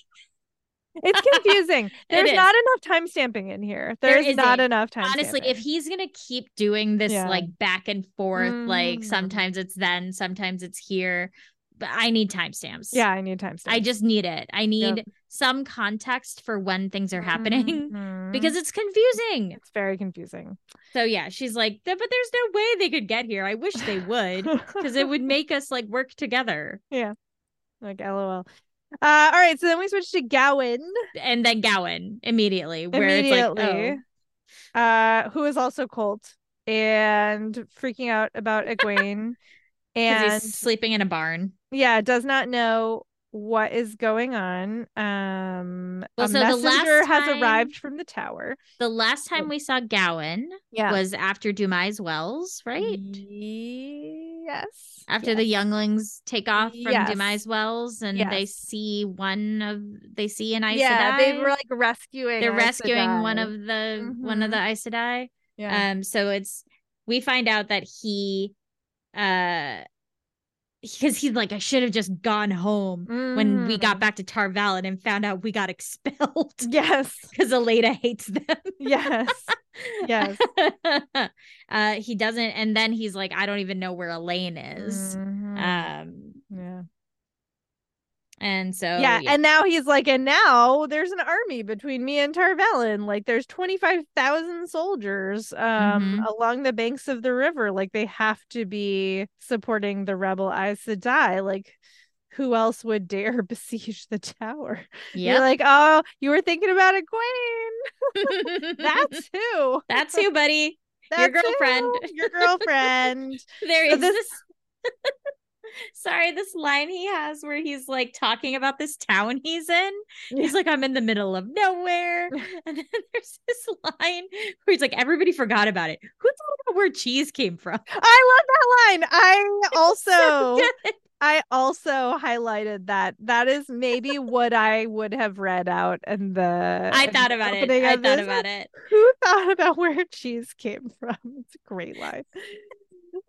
it's confusing [LAUGHS] there's is. not enough time stamping in here there's not isn't. enough time honestly if he's gonna keep doing this Yeah. like back and forth like Mhm. sometimes it's then sometimes it's here but i need timestamps. Yeah i need timestamps. i just need it. I need Yep. some context for when things are happening Mhm. [LAUGHS] because it's confusing. It's very confusing. So yeah she's like but there's no way they could get here. I wish they would because it would make us like work together. [LAUGHS] Yeah. like lol. Uh all right so then we switch to gawyn and then gawyn immediately where it's immediately. like oh, uh who is also colt and freaking out about [LAUGHS] egwene and he's sleeping in a barn yeah does not know what is going on um Well, a so the last messenger has time- arrived from the tower the last time we saw gawyn yeah was after Dumai's Wells, right? yes After yes. the younglings take off from Yes. Dumai's Wells and they see one of they see an Aes yeah they were like rescuing they're Aes rescuing one of the one of Mhm. the Aes Sedai. yeah Um so it's we find out that he uh because he's like, I should have just gone home when we got Mhm. back to Tar and found out we got [LAUGHS] expelled yes [LAUGHS] because Elena hates them. yes Yes. [LAUGHS] uh he doesn't and then he's like, I don't even know where Elayne is. Mhm. Um yeah and so yeah, and now he's like, and now there's an army between me and Tar Valon. Like, there's twenty five thousand soldiers um Mhm. along the banks of the river. Like, they have to be supporting the rebel Aes Sedai. Like, who else would dare [LAUGHS] besiege the tower? You're like, oh, you were thinking about Egwene. [LAUGHS] [LAUGHS] That's who. That's who, buddy. That's girlfriend. who. Your girlfriend. There So is this. [LAUGHS] Sorry, this line he has where he's like talking about this town he's in. He's like, I'm in the middle of nowhere. [LAUGHS] And then [LAUGHS] there's this line where he's like, everybody forgot about it. Who thought about where cheese came from? I love that line. I also So. I also highlighted that. That is maybe what I would have read out in the. I thought about it. I thought this. about it. Who thought about where cheese came from? It's a great line.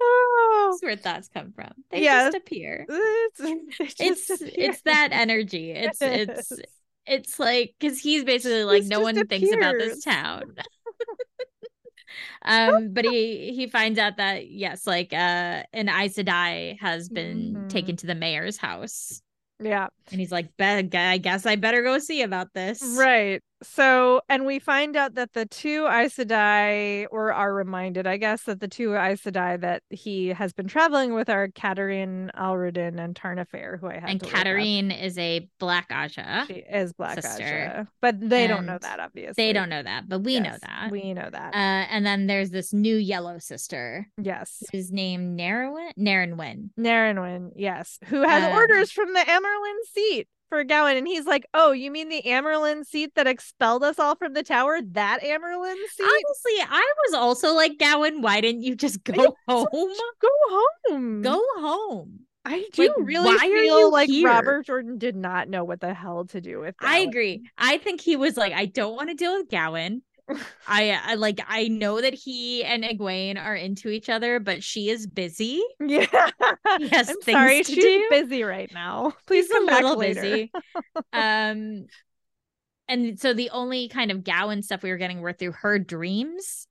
Oh, That's where thoughts come from. They Yes. just appear. [LAUGHS] it's just It's appear. it's that energy. It's it's Yes. it's like because he's basically like This no one thinks about this town [LAUGHS] um but he he finds out that yes like uh an Aes Sedai has been Mhm. taken to the mayor's house yeah. and he's like i guess i better go see about this Right. So, and we find out that the two Aes Sedai, or are reminded, I guess, that the two Aes Sedai that he has been traveling with are Katerine Alruddin and Tarna Feir, who I have. and to look up. Katerine is a black ajah She is Black sister. Ajah, but they don't know that, obviously. they don't know that but we know that We know that. uh and then there's this new yellow sister yes. who's named Narenwin Narenwin Narenwin, yes, who has Um, orders from the Amyrlin seat. For Gawyn, and he's like, "Oh, you mean the Amyrlin seat that expelled us all from the tower? That Amyrlin seat? Honestly, I was also like, Gawyn, why didn't you just go Yeah, home? [LAUGHS] Go home. Go home. I do Like, really why feel like here? Robert Jordan did not know what the hell to do with. I agree. I think he was like, I don't want to deal with Gawyn. I, I like I know that he and Egwene are into each other, but she is busy. [LAUGHS] Yeah. Yes, I'm sorry, to she's do. busy right now. [LAUGHS] Please He's come back later. busy. [LAUGHS] um and so the only kind of Gawyn stuff we were getting were through her dreams.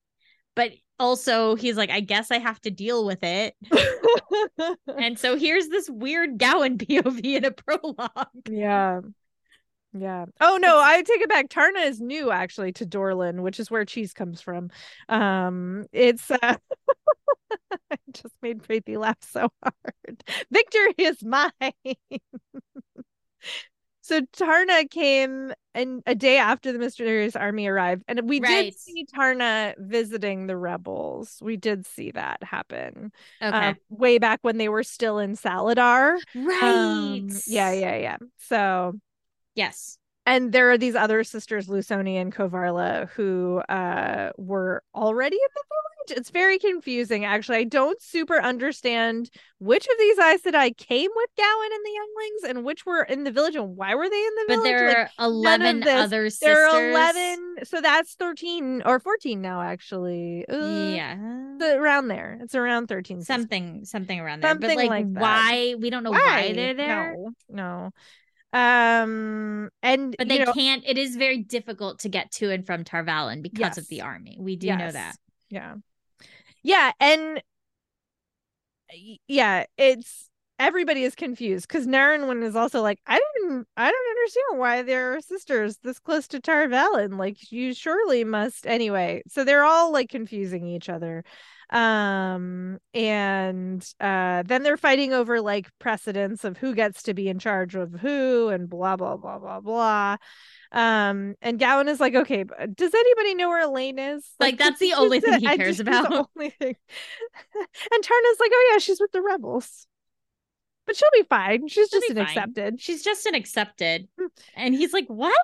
But also he's like, I guess I have to deal with it. And so here's this weird Gawyn POV in a prologue. yeah. Yeah. Oh no, I take it back. Tarna is new actually to Dorlan, which is where cheese comes from. Um it's uh [LAUGHS] I just made Preeti laugh so hard. [LAUGHS] Victory is mine. [LAUGHS] so Tarna came and a day after the mysterious army arrived, and we Right. did see Tarna visiting the rebels. We did see that happen. Okay. um, way back when they were still in Salidar. right. Um, yeah, yeah, yeah. So, Yes. and there are these other sisters, Lusoni and Covarla, who uh were already in the village. It's very confusing, actually. I don't super understand which of these Aes Sedai came with Gawyn and the younglings, and which were in the village, and why were they in the But village? But there Like, are 11 this. other sisters. there are eleven, so that's thirteen or fourteen now, actually. Uh, Yeah. the- around there. It's around thirteen. sisters. something something around there. Something but like, like why? We don't know why, they're there. No, no. Um, and But they know, can't. It is very difficult to get to and from Tar Valon because of the army. We do know that. Yeah, yeah, and yeah, it's everybody is confused because Narenwin is also like, I didn't, I don't understand why there are sisters this close to Tar Valon. Like, you surely must anyway. So they're all like confusing each other. Um and uh then they're fighting over like precedence of who gets to be in charge of who and blah blah blah blah blah um and gawyn is like okay does anybody know where elayne is Like, that's [LAUGHS] the only the- thing he cares just- [LAUGHS] she's the about. only thing. [LAUGHS] and tarna's like oh yeah she's with the rebels but she'll be fine she's She'll just an fine. accepted She's just an accepted. Hmm. And he's like, What?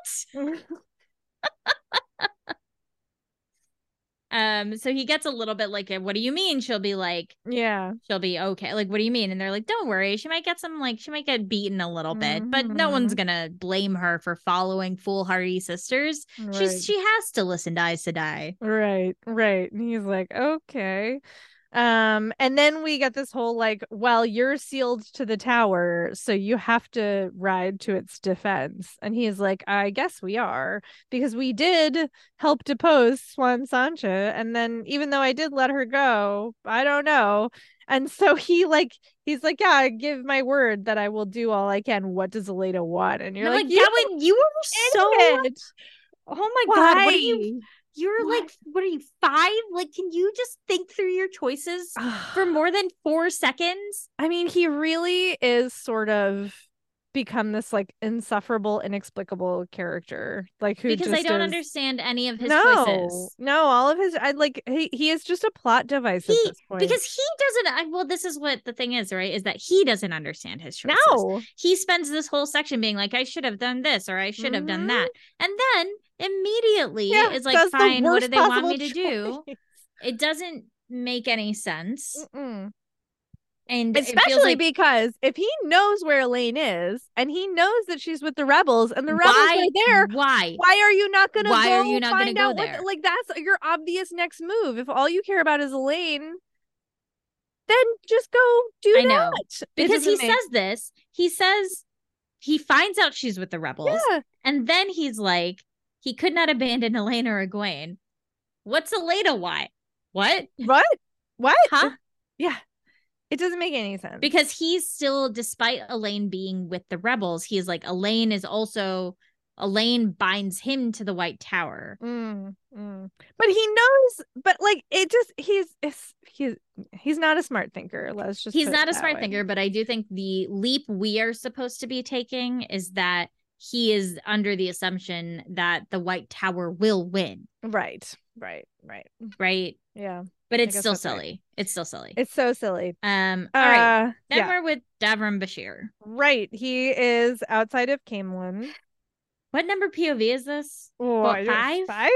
Um, so he gets a little bit like, what do you mean? She'll be like, yeah she'll be okay. Like, what do you mean? And they're like, don't worry. She might get some, like, she might get beaten a little bit, but no one's gonna blame her for following foolhardy sisters. right. She's she has to listen to Aes Sedai. Right, right. And he's like, okay. Um, and then we get this whole like, well, you're sealed to the tower, so you have to ride to its defense. And he's like, I guess we are, because we did help depose Siuan Sanche, and then even though I did let her go, I don't know. And so [LAUGHS] he like he's like, Yeah, I give my word that I will do all I can. What does Elena want? And you're like, like, "You you were so idiot. Oh my god, what are you Why? You're Why? like what are you five? Like, can you just think through your choices [SIGHS] for more than four seconds? I mean, he really is sort of become this like insufferable, inexplicable character. Like who Because I don't is- understand any of his no, choices. no, all of his I like he, he is just a plot device at He- this point. Because he doesn't I, well, this is what the thing is, right? Is that he doesn't understand his choices. no, He spends this whole section being like, I should have done this or I should have done Mhm. that. And then immediately yeah, is like, fine, what do they want me to do? [LAUGHS] It doesn't make any sense. Mm-mm. And Especially like because if he knows where Elayne is and he knows that she's with the rebels and the rebels why, are there, Why? why are you not gonna Why go are you not gonna find go out what like that's your obvious next move if all you care about is elayne then just go do I know. that It because he make- says this he says he finds out she's with the rebels yeah and then he's like he could not abandon elena or egwene. What's elena why? What? What? What? Huh? Yeah. It doesn't make any sense. Because he's still despite elayne being with the rebels he's like elayne is also elayne binds him to the white tower. Mm, mm. but he knows but like it just he's he's he's not a smart thinker. Let's just he's not a smart way. thinker but i do think the leap we are supposed to be taking is that he is under the assumption that the white tower will win right right right right yeah but it's still that's right. silly. It's still silly. It's so silly. um. All right. Uh, Then yeah, we're with Davram Bashir. right. He is outside of Caemlyn. What number POV is this? Oh, What, five? Five?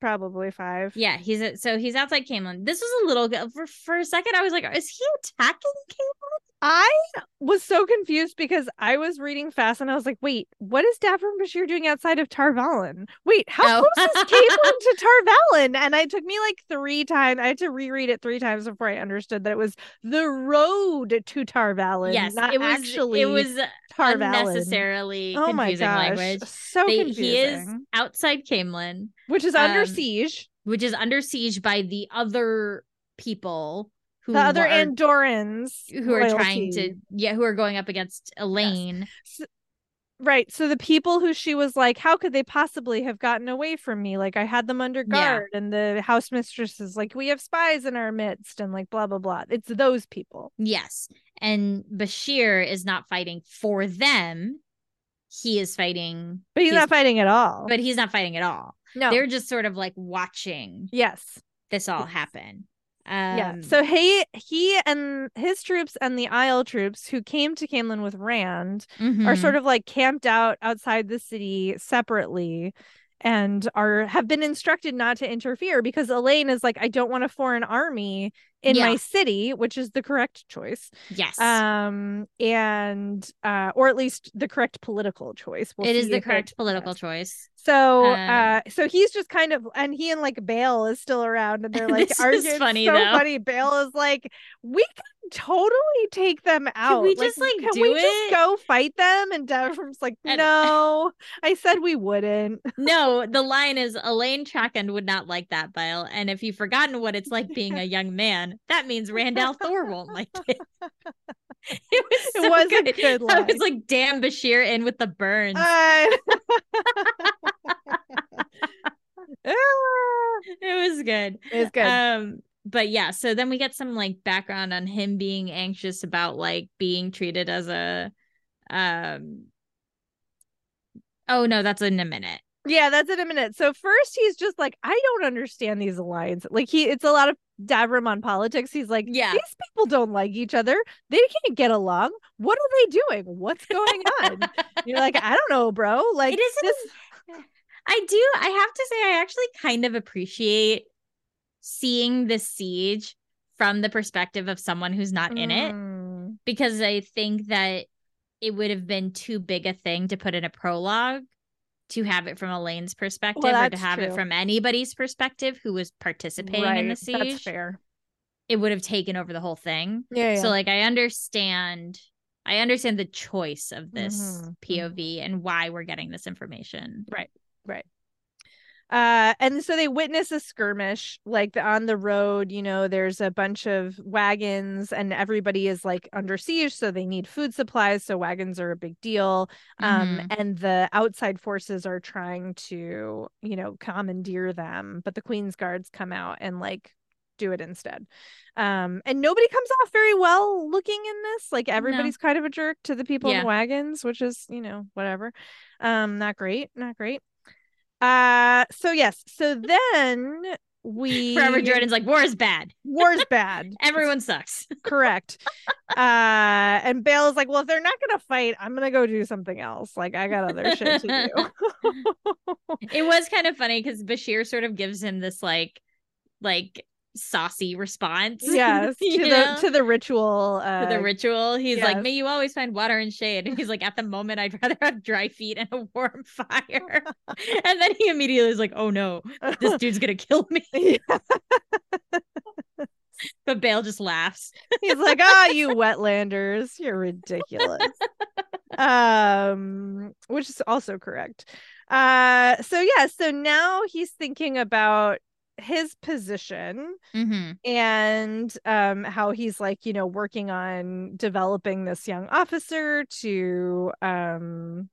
Probably five. Yeah, he's at, so he's outside Caemlyn. This was a little for for a second. I was like, is he attacking Caemlyn? I was so confused because I was reading fast and I was like, wait, what is Davram Bashir doing outside of Tar Valon? Wait, how Oh. close is Caemlyn [LAUGHS] to Tar Valon? And it took me like three times. I had to reread it three times before I understood that it was the road to Tar Valon. yes, not it was. actually it was Tar Valon. unnecessarily Oh my confusing gosh, language. so They- confusing. he is outside Caemlyn, which is under um, siege. which is under siege by the other people The other are, Andorans who are trying to yeah who are going up against Elayne. Right. So the people who she was like, how could they possibly have gotten away from me? Like I had them under Yeah. guard, and the house mistress is like, we have spies in our midst, and like blah blah blah. It's those people. Yes, and Bashir is not fighting for them. He is fighting, But he's, He's- not fighting at all. but he's not fighting at all. no. They're just sort of like watching yes. this all Yes. happen. Yeah. Um, So he he and his troops and the Aiel troops who came to Caemlyn with Rand are mhm. sort of like camped out outside the city separately and are have been instructed not to interfere because Elayne is like I don't want a foreign army in Yeah. my city which is the correct choice yes, um and uh or at least the correct political choice it is the correct political choice. so Um, uh so he's just kind of and he and like Bael is still around and they're [LAUGHS] like arguing funny, so though. funny Bael is like we can totally take them out we just, like, can do we it?" just go fight them and Davram's like no I said we wouldn't [LAUGHS] No, the line is Elayne Trakand would not like that, Bael. And if you've forgotten what it's like being a young man, that means Rand al'Thor won't like it. [LAUGHS] [LAUGHS] It was It so was a good. good I was like, damn Bashir in with the burns. I- [LAUGHS] Ah, it was good. it's good Um, but yeah, so then we get some like background on him being anxious about like being treated as a um oh no, that's in a minute. Yeah, that's in a minute. So first he's just like, I don't understand these alliances. Like he it's a lot of Davram on politics. He's like, Yeah. these people don't like each other. They can't get along. What are they doing? What's going on? [LAUGHS] You're like, I don't know, bro. Like it isn't this I do. I have to say, I actually kind of appreciate seeing the siege from the perspective of someone who's not in it Mm, because I think that it would have been too big a thing to put in a prologue to have it from Elayne's perspective or to have it from anybody's perspective who was participating in the right, siege. That's fair. It would have taken over the whole thing. Yeah, yeah. So like I understand I understand the choice of this Mhm, POV and why we're getting this information. Uh and so they witness a skirmish like the, on the road you know there's a bunch of wagons and everybody is like under siege so they need food supplies so wagons are a big deal. Um Mhm. and the outside forces are trying to you know commandeer them but the queen's guards come out and like do it instead. Um and nobody comes off very well looking in this like everybody's kind of a jerk to the people in Yeah. the wagons which is you know whatever. Um not great not great uh so yes. So then we [LAUGHS] Forever Jordan's like war is bad. [LAUGHS] war's bad. Everyone sucks. [LAUGHS] correct. Uh and bael is like well if they're not gonna fight i'm gonna go do something else. Like i got other shit to do. It was kind of funny because Bashir sort of gives him this like like saucy response. [LAUGHS] yes to the know? to the ritual uh To the ritual. He's like. May you always find water and shade. And he's like, At the moment, I'd rather [LAUGHS] have dry feet and a warm fire. [LAUGHS] and then he immediately is like, Oh no, this dude's gonna kill me. But Bael just laughs. he's like ah you wetlanders you're ridiculous um which is also correct uh so yeah so now he's thinking about his position Mm-hmm. and um how he's like you know working on developing this young officer to um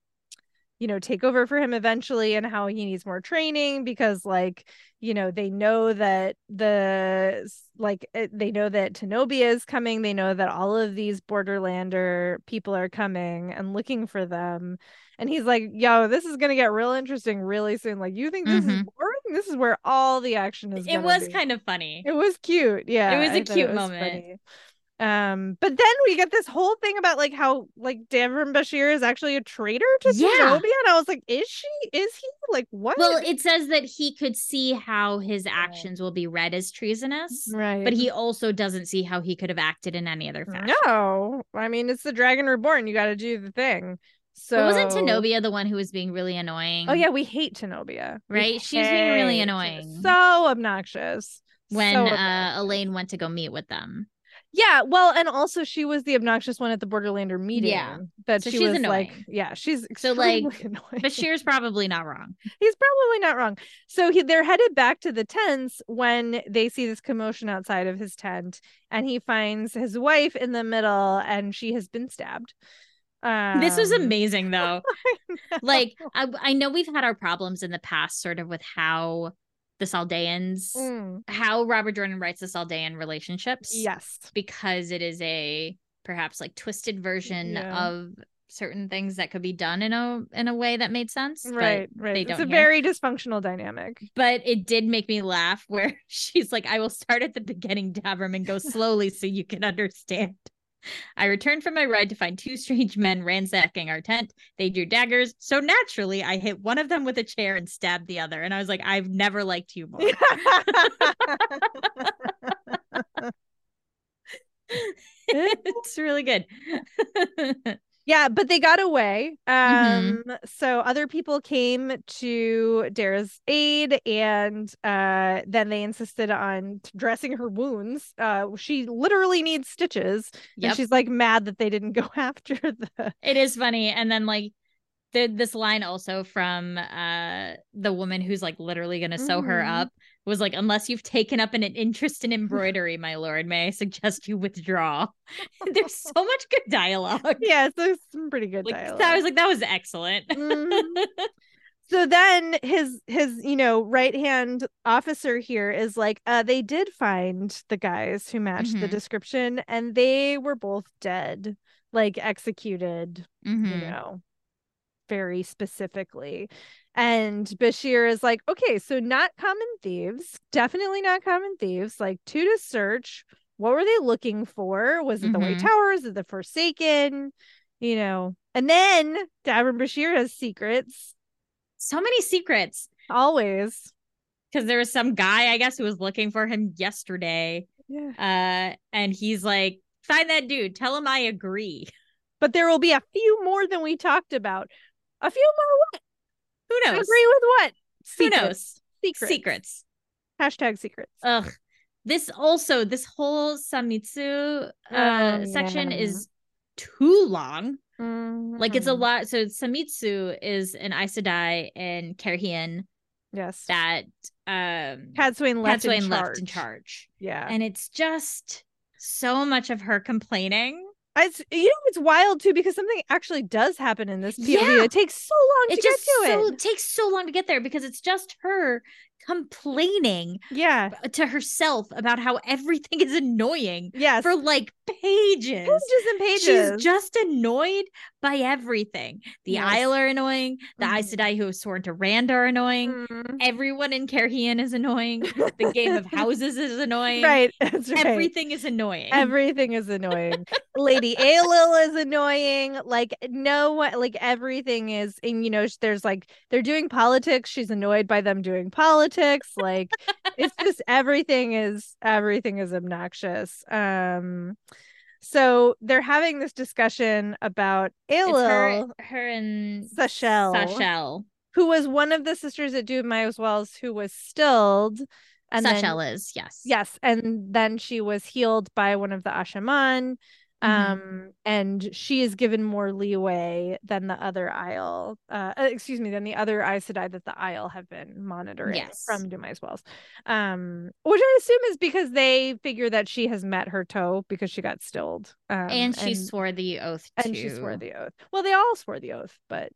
you know take over for him eventually and how he needs more training because like you know they know that the like it- they know that Tenobia is coming they know that all of these borderlander people are coming and looking for them and he's like yo this is going to get real interesting really soon like you think this is Mhm. boring this is where all the action is. It was be. kind of funny. It was cute. Yeah. It was a cute was moment. Funny. Um, but then we get this whole thing about like how like Davram Bashir is actually a traitor to yeah. And I was like, is she? Is he? Like what? Well, it says that he could see how his actions will be read as treasonous, right? But he also doesn't see how he could have acted in any other fashion. No, I mean it's the Dragon Reborn. You got to do the thing. So but wasn't Tenobia the one who was being really annoying? Oh yeah, we hate Tenobia. Right? She's being really annoying. So obnoxious. When so uh, obnoxious. Uh, Elayne went to go meet with them. Yeah, well, and also she was the obnoxious one at the Borderlander meeting. Yeah, that so she was annoying. like, yeah, she's so like. [LAUGHS] Annoying. Bashir's probably not wrong. He's probably not wrong. So he, they're headed back to the tents when they see this commotion outside of his tent, and he finds his wife in the middle, and she has been stabbed. Um, this was amazing [LAUGHS] though. I like I, I know we've had our problems in the past sort of with how the Saldeans, mm. how Robert Jordan writes the Saldean relationships. Yes. Because it is a perhaps like twisted version yeah. of certain things that could be done in a in a way that made sense. Right, right. It's a hear. very dysfunctional dynamic. But it did make me laugh [LAUGHS] where she's like, I will start at the beginning, Davram, and go slowly so you can understand. [LAUGHS] I returned from my ride to find two strange men ransacking our tent. They drew daggers. So naturally, I hit one of them with a chair and stabbed the other. And I was like, I've never liked you more. [LAUGHS] [LAUGHS] it's really good. Yeah, but they got away. Mm-hmm. Um, mm-hmm. so other people came to Deira's aid, and uh, then they insisted on dressing her wounds. Uh, she literally needs stitches, yep. and she's like mad that they didn't [LAUGHS] go after the. It is funny, and then like the this line also from uh the woman who's like literally gonna sew mm-hmm. her up was like, unless you've taken up an, an interest in embroidery, my lord, may I suggest you withdraw? [LAUGHS] There's so much good dialogue. [LAUGHS] Yeah, so some pretty good like, dialogue. I was like, that was excellent. [LAUGHS] Mm-hmm. so then his his you know right hand officer here is like uh they did find the guys who matched mm-hmm. the description and they were both dead like executed mm-hmm. you know very specifically and Bashir is like, okay, so not common thieves, definitely not common thieves. Like two to search. What were they looking for? Was it mm-hmm. the White mm-hmm. Tower? Was it the Forsaken? You know, and then Davram Bashir has secrets. So many secrets. Always. Because there was some guy, I guess, who was looking for him yesterday. Yeah. Uh, and he's like, find that dude. Tell him I agree. But there will be a few more than we talked about. A few more what? Who knows? Agree with what? Secrets. Who knows? Secrets. Secrets. Hashtag secrets. Ugh. This also, this whole Samitsu uh, oh, section yeah. is too long. Mm-hmm. Like it's a mm-hmm. lot. So Samitsu is an Aes Sedai in Cairhien. Yes. That um Cadsuane left, in left in charge. Yeah. And it's just so much of her complaining it's you know it's wild too because something actually does happen in this POV. Yeah. It takes so long it to get to so, it. Just takes so long to get there because it's just her complaining yeah. to herself about how everything [LAUGHS] is annoying yes. for like pages. Pages and pages. she's just annoyed by everything. The yes. Aiel are annoying the mm-hmm. Aes Sedai who have sworn to Rand are annoying mm-hmm. everyone in Cairhien is annoying the game of [LAUGHS] houses is annoying. Right right. Everything is annoying. Everything is annoying. [LAUGHS] Lady Ailil is annoying. Like no like everything is and you know there's like they're doing politics. She's annoyed by them doing politics politics like it's [LAUGHS] just everything is everything is obnoxious um so they're having this discussion about Ailil, her, her and Sashalle, Sashalle, who was one of the sisters at Dumai's Wells who was stilled. And Sashalle then, is, yes. Yes. And then she was healed by one of the Asha'man. Mm-hmm. um and she is given more leeway than the other Aiel uh, uh excuse me than the other Aes Sedai that the Aiel have been monitoring yes. from Dumai's Wells um which I assume is because they figure that she has met her toh because she got stilled um, and she and, swore the oath too. and she swore the oath well they all swore the oath but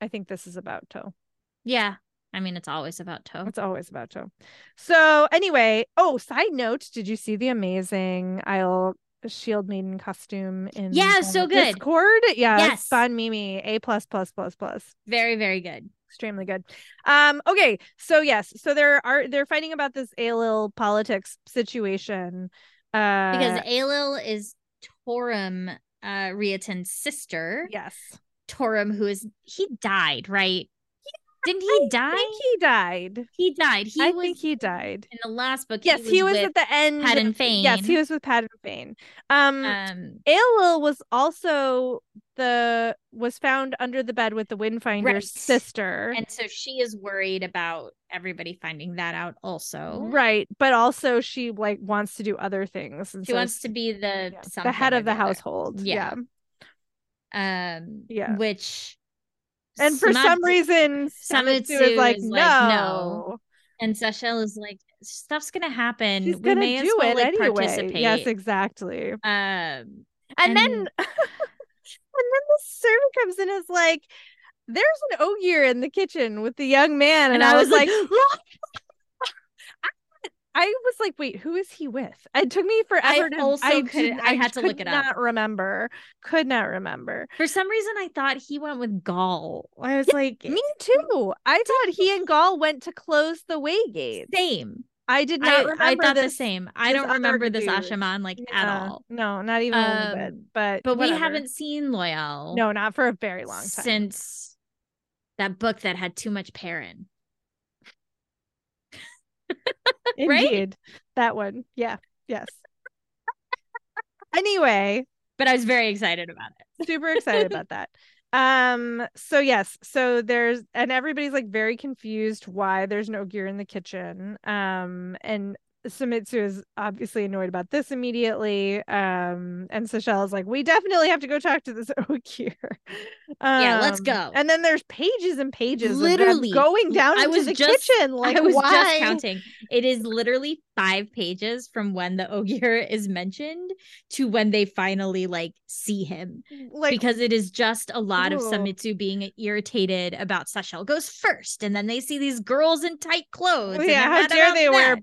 I think this is about toh yeah I mean, it's always about toh. It's always about toh. So anyway, oh, side note, did you see the amazing Aiel shield maiden costume in yeah so good discord yeah yes fun mimi a plus plus plus plus very very good extremely good. Um, okay, so yes, so there are they're fighting about this Ailil politics situation. Uh because Ailil is Toram uh Riatin's sister. yes. Toram, who is he died, right? Didn't he die? I think he died. He died. He I was think he died. in the last book. Yes, he was, with at the end. Padan of- Yes, he was with Padan Fain. Um, um Ailil was also the was found under the bed with the Windfinder's Right. sister. and so she is worried about everybody finding that out also. Right, but also she like wants to do other things. And She so wants to be the yeah, the head of the other. household. Yeah. Yeah. Um Yeah. which And for some reason, Samitsu is like, no. like, no. and Sashalle is like stuff's gonna happen. She's we gonna may do as well it like anyway. participate. Yes, exactly. Um And, [LAUGHS] And- then and then the servant comes in and is like, there's an ogier in the kitchen with the young man. And, I was like, I was like, wait, who is he with? It took me forever to also I, couldn't- did- I had to could look it up. Not remember. Could not remember. for some reason I thought he went with Gaul. I was like Me too. I thought he and Gaul went to close the way gate. same. I did not I remember thought the same. I don't remember this. Asha'man like at all. No, not even a little Um, bit. But But we haven't seen Loial No, not for a very long time. since that book that had too much Perrin. [LAUGHS] [LAUGHS] right? Indeed. That one. Yeah. Yes. [LAUGHS] anyway, But I was very excited about it. super excited about that. [LAUGHS] Um, so yes, so there's and everybody's like very confused why there's no gear in the kitchen. Um, and Samitsu is obviously annoyed about this immediately. Um, and Sashalle is like, we definitely have to go talk to this [LAUGHS] Ogier. Yeah, let's Um, go. And then there's pages and pages Literally, going down I into was the just- kitchen. Like, I was why? just counting. It is literally five pages from when the Ogier is mentioned to when they finally like see him. Like, because it is just a lot of Ooh. Samitsu being irritated about Sashalle goes first, and then they see these girls in tight clothes. Well, yeah, how dare they wear that.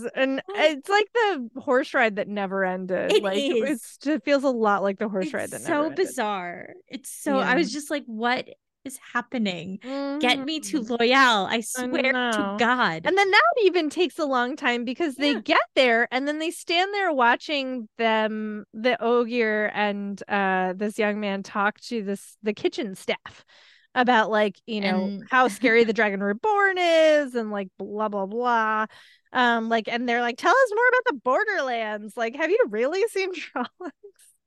Breeches? And [LAUGHS] it's like the horse ride that never ended. It like is. it's it feels a lot like the horse ride that never ended. It's so ended. bizarre. It's so I was just like, what is happening? Get me to Mhm. Loial. I swear to. God. And then that even takes a long time because they get there and then they stand there watching them, the Ogier and uh this young man talk to this the kitchen staff about like, you know, And- how scary [LAUGHS] the Dragon Reborn is and like blah blah blah. Um, like and they're like, tell us more about the borderlands. Like, have you really seen [LAUGHS] Trollocs?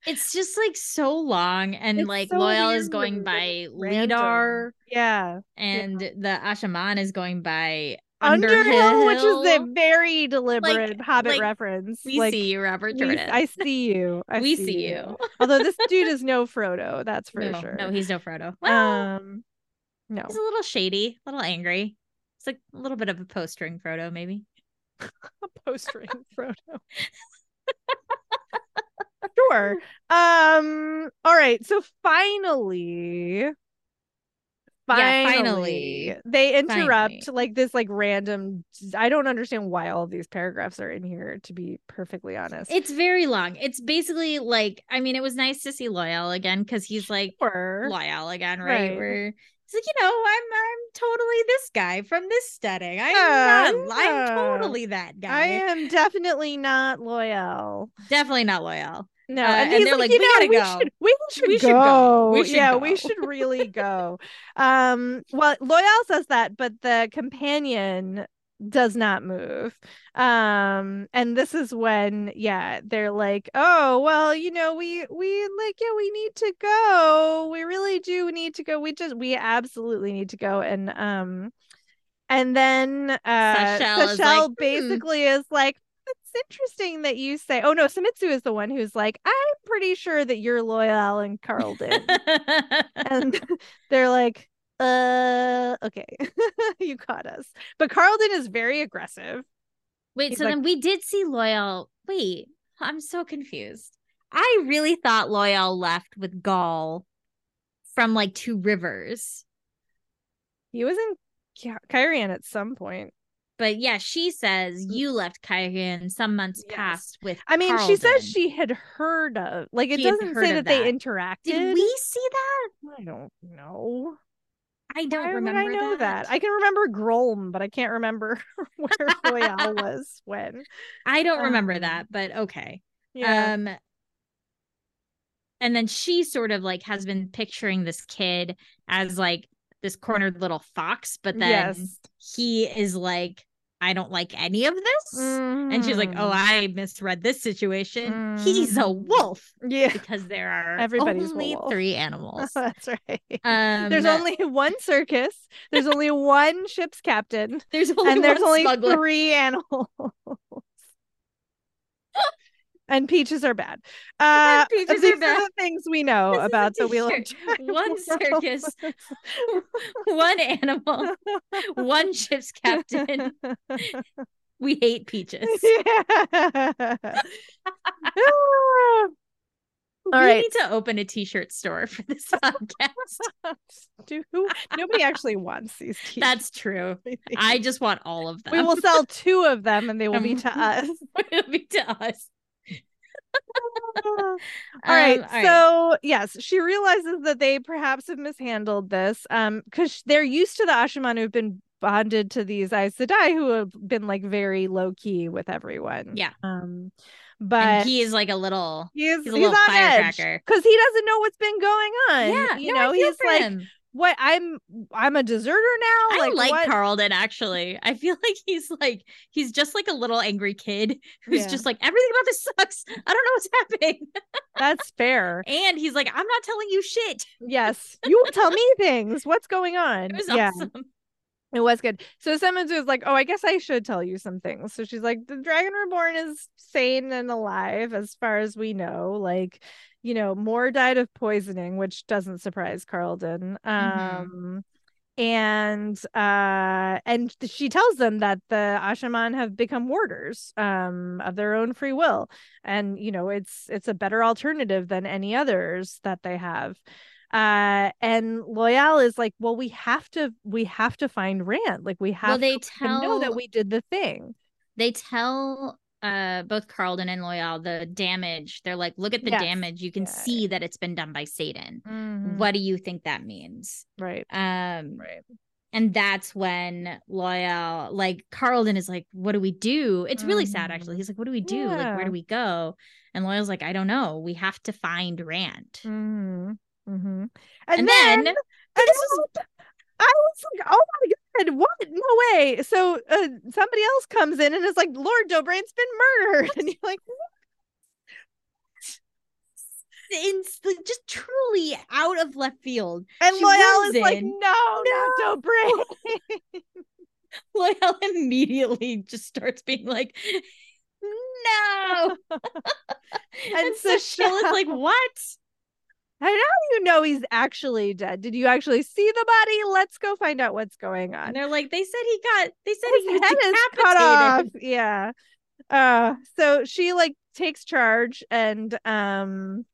it's just like so long, and It's like so Loial is going by random. Lidar, Yeah. and the Asha'man is going by Underhill, which is a very deliberate Hobbit like, reference. We like, see you, Robert we- Jordan. I see you. I We see you. [LAUGHS] Although this dude is no Frodo, that's for no, sure. no, he's no Frodo. Well, um, no. he's a little shady, a little angry. It's like a little bit of a post-ring Frodo, maybe. [LAUGHS] a post ring Frodo. [LAUGHS] [LAUGHS] sure. Um. All right. So finally. Yeah, Finally, finally. they interrupt Finally. like this like random I don't understand why all these paragraphs are in here to be perfectly honest. It's very long. It's basically like, I mean, it was nice to see Loial again because he's like Sure. Loial again, right? Right. Where it's like, you know, I'm I'm totally this guy from this setting. I'm Yeah, not, I'm yeah. totally that guy. I am definitely not Loial. Definitely not Loial. No, Uh, and, and they're like, like, "We know, gotta we go. should, we should, We go. should go. We should yeah, we should really [LAUGHS] go. Um, well, Loial says that, but the companion does not move. Um, and this is when, yeah, they're like, oh, well, you know, we we like, yeah, we need to go. We really do need to go. We just, we absolutely need to go. And um, and then uh, Sashel like, basically is like. It's interesting that you say. Oh no, Samitsu is the one who's like, I'm pretty sure that you're Loial and Karldin, [LAUGHS] and [LAUGHS] they're like, uh, okay, [LAUGHS] you caught us. But Karldin is very aggressive. Wait, He's so like- then we did see Loial. Wait, I'm so confused. I really thought Loial left with Gaul from like Two Rivers. He was in Ky- Cairhien at some point. But yeah, she says you left Cairhien some months Mm. Yes. past with. I mean, she says she had heard of. Like, it She doesn't say of that, they interacted. Did we see that? I don't know. I don't Why remember I know that. I can remember Grolm, but I can't remember [LAUGHS] where [LAUGHS] Loial was when. I don't remember Um, that, but okay. Yeah. Um and then she sort of like has been picturing this kid as like this cornered little fox, but then yes. he is like, I don't like any of this. And she's like, Oh, Mhm. I misread this situation. He's a Mhm. wolf yeah. because there are Everybody's only three [LAUGHS] animals. That's right. Um, there's only one circus. There's only one ship's captain, [LAUGHS] there's only and there's only smuggler. three [LAUGHS] animals. And peaches are bad. [LAUGHS] Uh, peaches these are bad. the things we know This about the wheel of. [LAUGHS] Time One circus, [LAUGHS] one animal, one ship's captain. We hate peaches. yeah. All we right. need to open a t-shirt store for this podcast. Do nobody actually wants these t-shirts. That's true. I just want all of them. we will sell two of them and they will be to us. It'll be to us. All right. Um, all right. So yes, she realizes that they perhaps have mishandled this. Um, because they're used to the Asha'man who've been bonded to these Aes Sedai who have been like very low key with everyone. Yeah. Um, but and he is like a little he is he's a he's little firecracker. because he doesn't know what's been going on. yeah, you no, know, he's like, him. What? I'm I'm a deserter now. I like, what? Karldin actually. I feel [LAUGHS] like he's like he's just like a little angry kid who's Yeah. just like everything about this sucks. [LAUGHS] I don't know what's happening. [LAUGHS] That's fair. And he's like, I'm not telling you shit. Yes, you will tell me things. What's going on? It was yeah, awesome. it was good. So Simmons was like, "Oh, I guess I should tell you some things." So she's like, "The Dragon Reborn is sane and alive, as far as we know. Like, you know, Moore died of poisoning, which doesn't surprise Karldin. Mhm. Um." And uh and she tells them that the Asha'man have become warders um of their own free will and you know it's it's a better alternative than any others that they have uh and Loial is like well we have to we have to find rand like we have Well, they to let them know that we did the thing they tell uh both Karldin and Loial the damage. They're like, look at the Yes. damage. You can Yeah, see that it's been done by saidin. Mhm. What do you think that means? right Um right and that's when Loial like Karldin is like, what do we do? It's really sad actually. Mhm. He's like, what do we do? Like, where do we go? And Loial's like, I don't know. We have to find Rand. mm-hmm. Mm-hmm. and, And then, then- and this is I was like, oh my god, what? No way. So uh, somebody else comes in and is like, Lord Dobraine's been murdered. [LAUGHS] And you're like, It's just truly out of left field. and She Loial is like, in. no, not Dobraine. [LAUGHS] [LAUGHS] Loial immediately just starts being like, no. and, And so Shell is like, what? How do you know he's actually dead? Did you actually see the body? Let's go find out what's going on. And they're like, they said he got, they said he His was head is cut off. Yeah. Uh so she like takes charge and um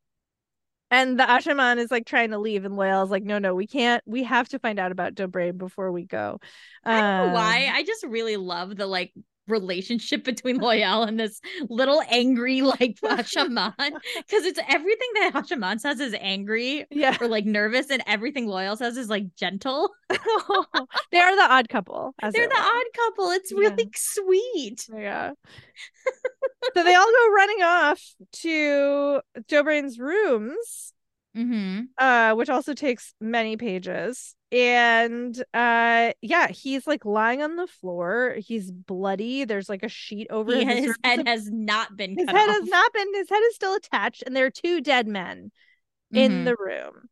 and the Asha'man is like trying to leave and Loial's like, no, no, we can't. We have to find out about Dobraine before we go. I don't know why. Um, I just really love the like relationship between Loial and this little angry like [LAUGHS] Hashaman because it's everything that Hashaman says is angry Yeah. or like nervous, and everything Loial says is like gentle. [LAUGHS] they are the odd couple. as They're the odd couple. It's really sweet. Yeah. [LAUGHS] so they all go running off to Dobraine's rooms, Mm-hmm. uh, which also takes many pages. And uh yeah, he's like lying on the floor. He's bloody. There's like a sheet over He, him. his head has not been his head off. has not been his head is still attached, and there are two dead men in Mhm. the room.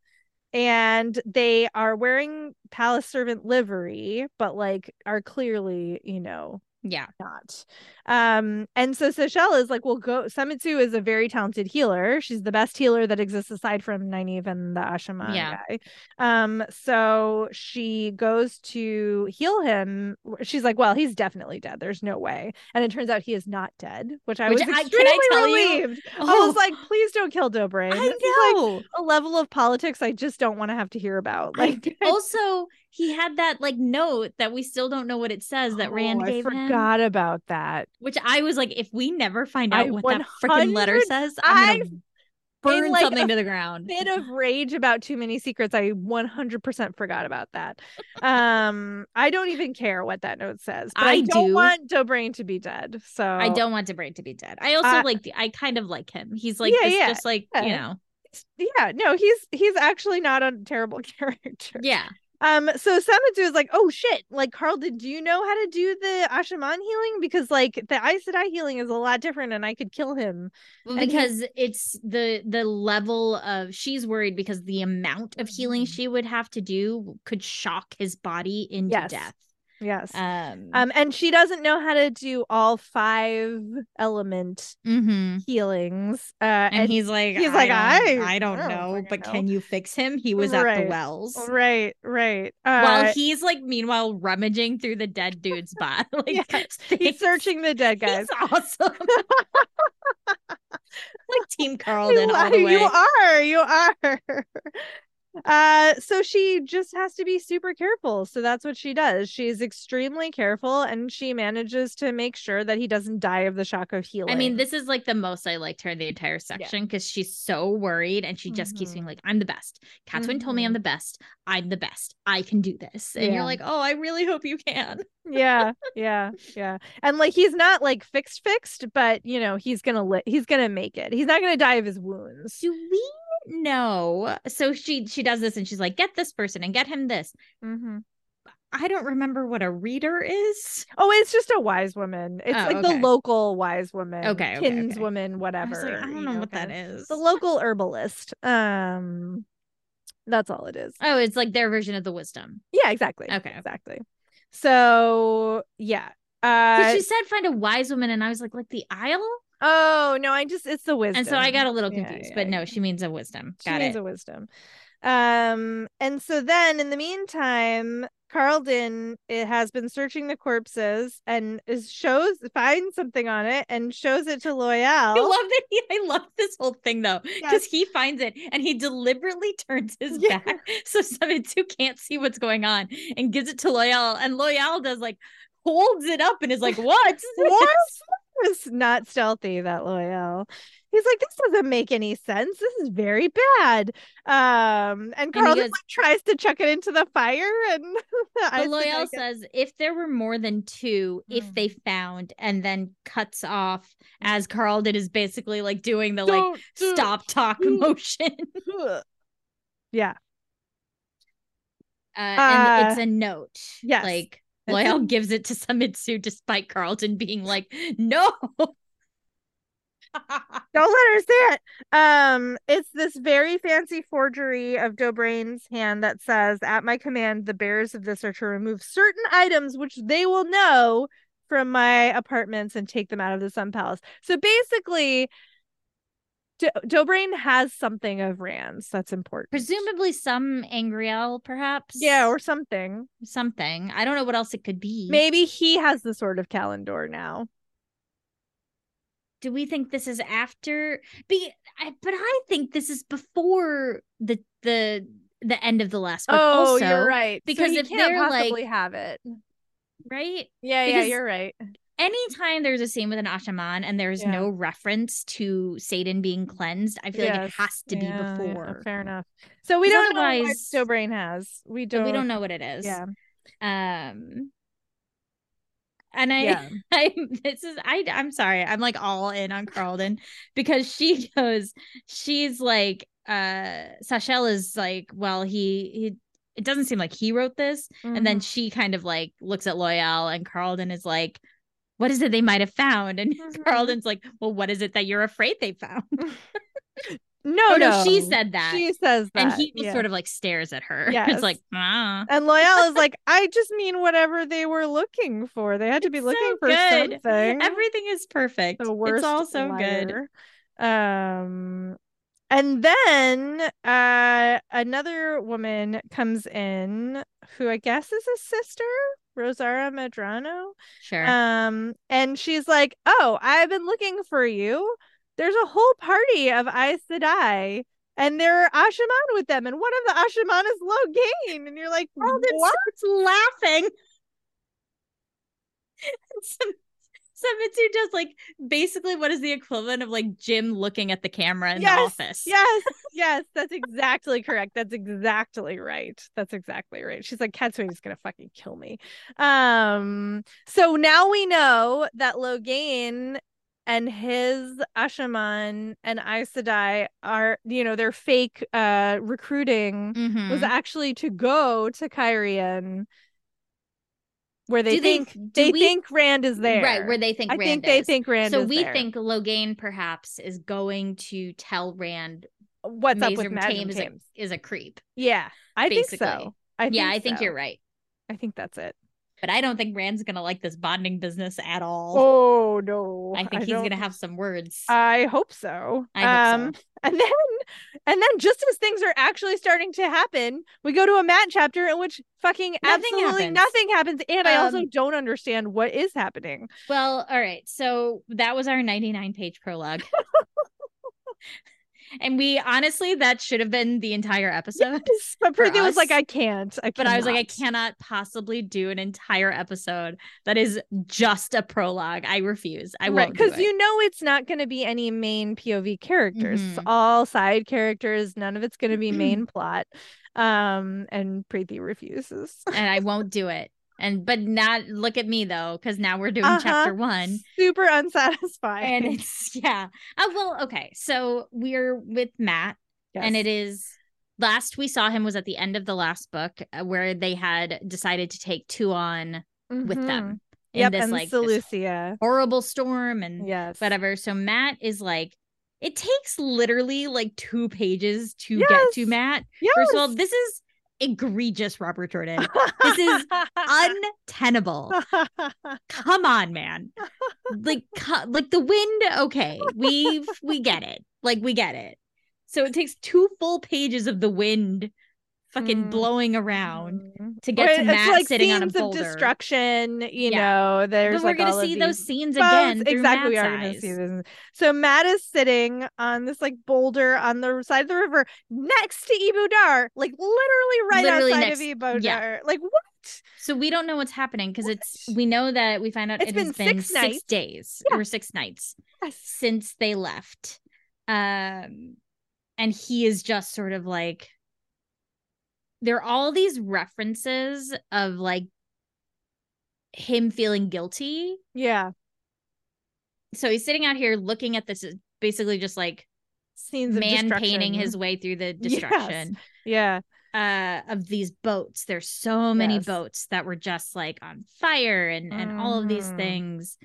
And they are wearing palace servant livery, but like are clearly, you know, yeah. not. Um, and so Sashalle is like, well, go. Samitsu is a very talented healer. She's the best healer that exists aside from Nynaeve and the Asha'man Yeah. guy. Um, so she goes to heal him. She's like, well, he's definitely dead. There's no way. And it turns out he is not dead, which I Which was I- can I extremely tell you- relieved. I Oh. was like, please don't kill Dobraine. I This is, like, know. a level of politics I just don't want to have to hear about. I- Like, [LAUGHS] also, he had that like note that we still don't know what it says that Rand Oh, gave I him. forgot about that. Which I was like, if we never find I out what that freaking letter says, I'm gonna burn like, something to the ground. bit of [LAUGHS] rage about too many secrets i 100% forgot about that um i don't even care what that note says but i, I don't do. want Dobraine to be dead so I don't want DeBray to be dead. I also Uh, like. I kind of like him. He's like Yeah, this, yeah, just like you know. yeah no he's he's actually not a terrible [LAUGHS] character Yeah, Um, so Samitsu is like, oh shit, like Karldin, do you know how to do the Asha'man healing? Because like the Aes Sedai healing is a lot different and I could kill him. And he- because it's the the level of she's worried because the amount of healing Mhm. she would have to do could shock his body into Yes. death. Yes. Um, Um, and she doesn't know how to do all five element mhm. healings. Uh and, he's like, he's I like, don't, "I- I don't I don't know, but know." can you fix him? He was at the wells. right, right. While Uh he's like, meanwhile, rummaging through the dead dude's body. [LAUGHS] Like, Yes, [LAUGHS] he's searching the dead guys. He's [LAUGHS] awesome. like Team Karldin all the way. you are, you are. Uh, so she just has to be super careful. So that's what she does. She's extremely careful and she manages to make sure that he doesn't die of the shock of healing. I mean, this is like the most I liked her in the entire section because she's so worried and she just keeps being like, I'm the best. Cadsuane told me I'm Mhm. the best. I'm the best. I can do this. And Yeah. you're like, oh, I really hope you can. yeah, yeah, yeah. And like he's not like fixed fixed, but you know, he's gonna li- he's gonna make it. He's not gonna die of his wounds. Do we know? So she she does this and she's like, get this person and get him this. Mhm. I don't remember what a reader is. Oh, it's just a wise woman. It's Oh, like okay. the local wise woman. Okay, okay, okay. kinswoman, I whatever. was like, I don't know what that is. The local herbalist. Um that's all it is. Oh, it's like their version of the wisdom. Yeah, exactly. Okay. Exactly. So yeah. Uh she said find a wise woman, and I was like, like the Isle. Oh no, I just it's the wisdom. And so I got a little confused, yeah, but no, she means a wisdom. She Got needs it. Means a wisdom. Um, and so then in the meantime, Karldin it has been searching the corpses and is shows finds something on it and shows it to [LAUGHS] Loial. I love that he, I love this whole thing though, because Yes. he finds it and he deliberately turns his Yeah. back [LAUGHS] so Samitsu can't see what's going on and gives it to Loial. And Loial does like holds it up and is like, What's What? [LAUGHS] not stealthy, that Loial. He's like, this doesn't make any sense. This is very bad. Um, and Carl Karldin goes- like, tries to chuck it into the fire, and [LAUGHS] I But think I Loial says if there were more than two, if they Mm. found, and then cuts off as Karldin is basically like doing the like Don't do- stop talk Mm. [LAUGHS] motion. [LAUGHS] Yeah. Uh, and Uh, it's a note. yes. Like [LAUGHS] Loial gives it to Samitsu despite Karldin being like, no. [LAUGHS] Don't let her see it. Um, it's this very fancy forgery of Dobraine's hand that says, "At my command, the bearers of this are to remove certain items which they will know from my apartments and take them out of the Sun Palace." So basically, Do- Dobraine has something of Rand's that's important. Presumably some angreal, perhaps. yeah, or something. something. I don't know what else it could be. Maybe he has the sword of Callandor now. Do we think this is after? Be, I, but I think this is before the the the end of the last book. oh, also, you're right. because so if they're, like- have it. right. Yeah, yeah, you're right. Anytime there's a scene with an Asha'man and there's Yeah. no reference to saidin being cleansed, I feel like it has to be Yeah, yeah, before. fair enough. So we don't know what otherwise- Dobraine has. We don't. we don't know what it is. Yeah. Um. And I, Yeah. [LAUGHS] I this is I I'm sorry. I'm like all in on Karldin because she [LAUGHS] goes, she's like, uh Sashalle is like, well, he he it doesn't seem like he wrote this. And then Mhm. she kind of like looks at Loial and Karldin is like, what is it they might have found? And [LAUGHS] Mhm. Karldin's like, well, what is it that you're afraid they found? [LAUGHS] no, Oh, no, no, she said that. She says that. and he just yeah. sort of like stares at her. Yes. [LAUGHS] It's like, ah. And Loial is like, I just mean whatever they were looking for. They had to be It's looking so for good. something. Everything is perfect. the worst it's all so good. Um and then uh another woman comes in who I guess is a sister, Rosara Medrano. Sure. Um, and she's like, "Oh, I've been looking for you. There's a whole party of Aes Sedai, and there are Asha'man with them, and one of the Asha'man is Logain." And you're like, Karldin "What?" starts laughing. [LAUGHS] Sam- Zenitsu does like basically what is the equivalent of like Jim looking at the camera in Yes, the office. Yes, [LAUGHS] yes, that's exactly correct. That's exactly right. That's exactly right. She's like, Cadsuane's gonna fucking kill me. Um, so now we know that Logain and his Asha'man and Aes Sedai are, you know, their fake uh recruiting Mhm. was actually to go to Cairhien where they Do think they we- think Rand is there. Right, where they think I Rand think they think Rand so is we there. think Logain perhaps is going to tell Rand what's up with Mazrim Taim is a, is a creep. Yeah, I basically. think so. I think yeah, I think so. you're right. I think that's it. But I don't think Rand's gonna like this bonding business at all. Oh no! I think he's don't- gonna have some words. I hope so. I hope um, and then, and then, just as things are actually starting to happen, we go to a Mat chapter in which fucking Nothing absolutely happens. nothing happens, and I also Um, don't understand what is happening. Well, all right. So that was our 99 page prologue. [LAUGHS] and we honestly, that should have been the entire episode. Yes, [LAUGHS] but for Preeti was like. I can't. I But I was like, I cannot." cannot possibly do an entire episode that is just a prologue. I refuse. I won't. because you know it's not going to be any main POV characters. It's Mhm. all side characters. None of it's going to be main [CLEARS THROAT] plot. Um, and Preeti refuses. and I [LAUGHS] won't do it. And but not look at me though, because now we're doing Uh-huh. chapter one. Super unsatisfying. And it's [LAUGHS] yeah. Uh, well, okay. So we're with Mat, and it is last we saw him was at the end of the last book uh, where they had decided to take Tuon with Mhm. them in Yep, this and like Selucia. horrible storm and Yes. whatever. So Mat is like, it takes literally like two pages to get to Mat. Yes. First of all, this is egregious, Robert Jordan. this is [LAUGHS] untenable. Come on, man. Like, [LAUGHS] like the wind. Okay, we've we get it. Like we get it. So it takes two full pages of the wind, fucking Mm. blowing around to get Or to Mat like sitting on a scenes of destruction. You Yeah. know, there's But we're like gonna see those scenes boats. again. Exactly, we Mat's are going to see this. So Mat is sitting on this like boulder on the side of the river next to Ebou Dar, like literally right Literally outside next- of Ebou yeah. Like what? So we don't know what's happening because it's we know that we find out It's it has been been six six, days Yeah. or six nights Yes. since they left. Um and he is just sort of like there are all these references of like him feeling guilty. Yeah. So he's sitting out here looking at this basically just like Scenes of man painting his way through the [LAUGHS] Yes. destruction. Yeah. uh of these boats there's so many Yes. boats that were just like on fire and and all of these Mhm. things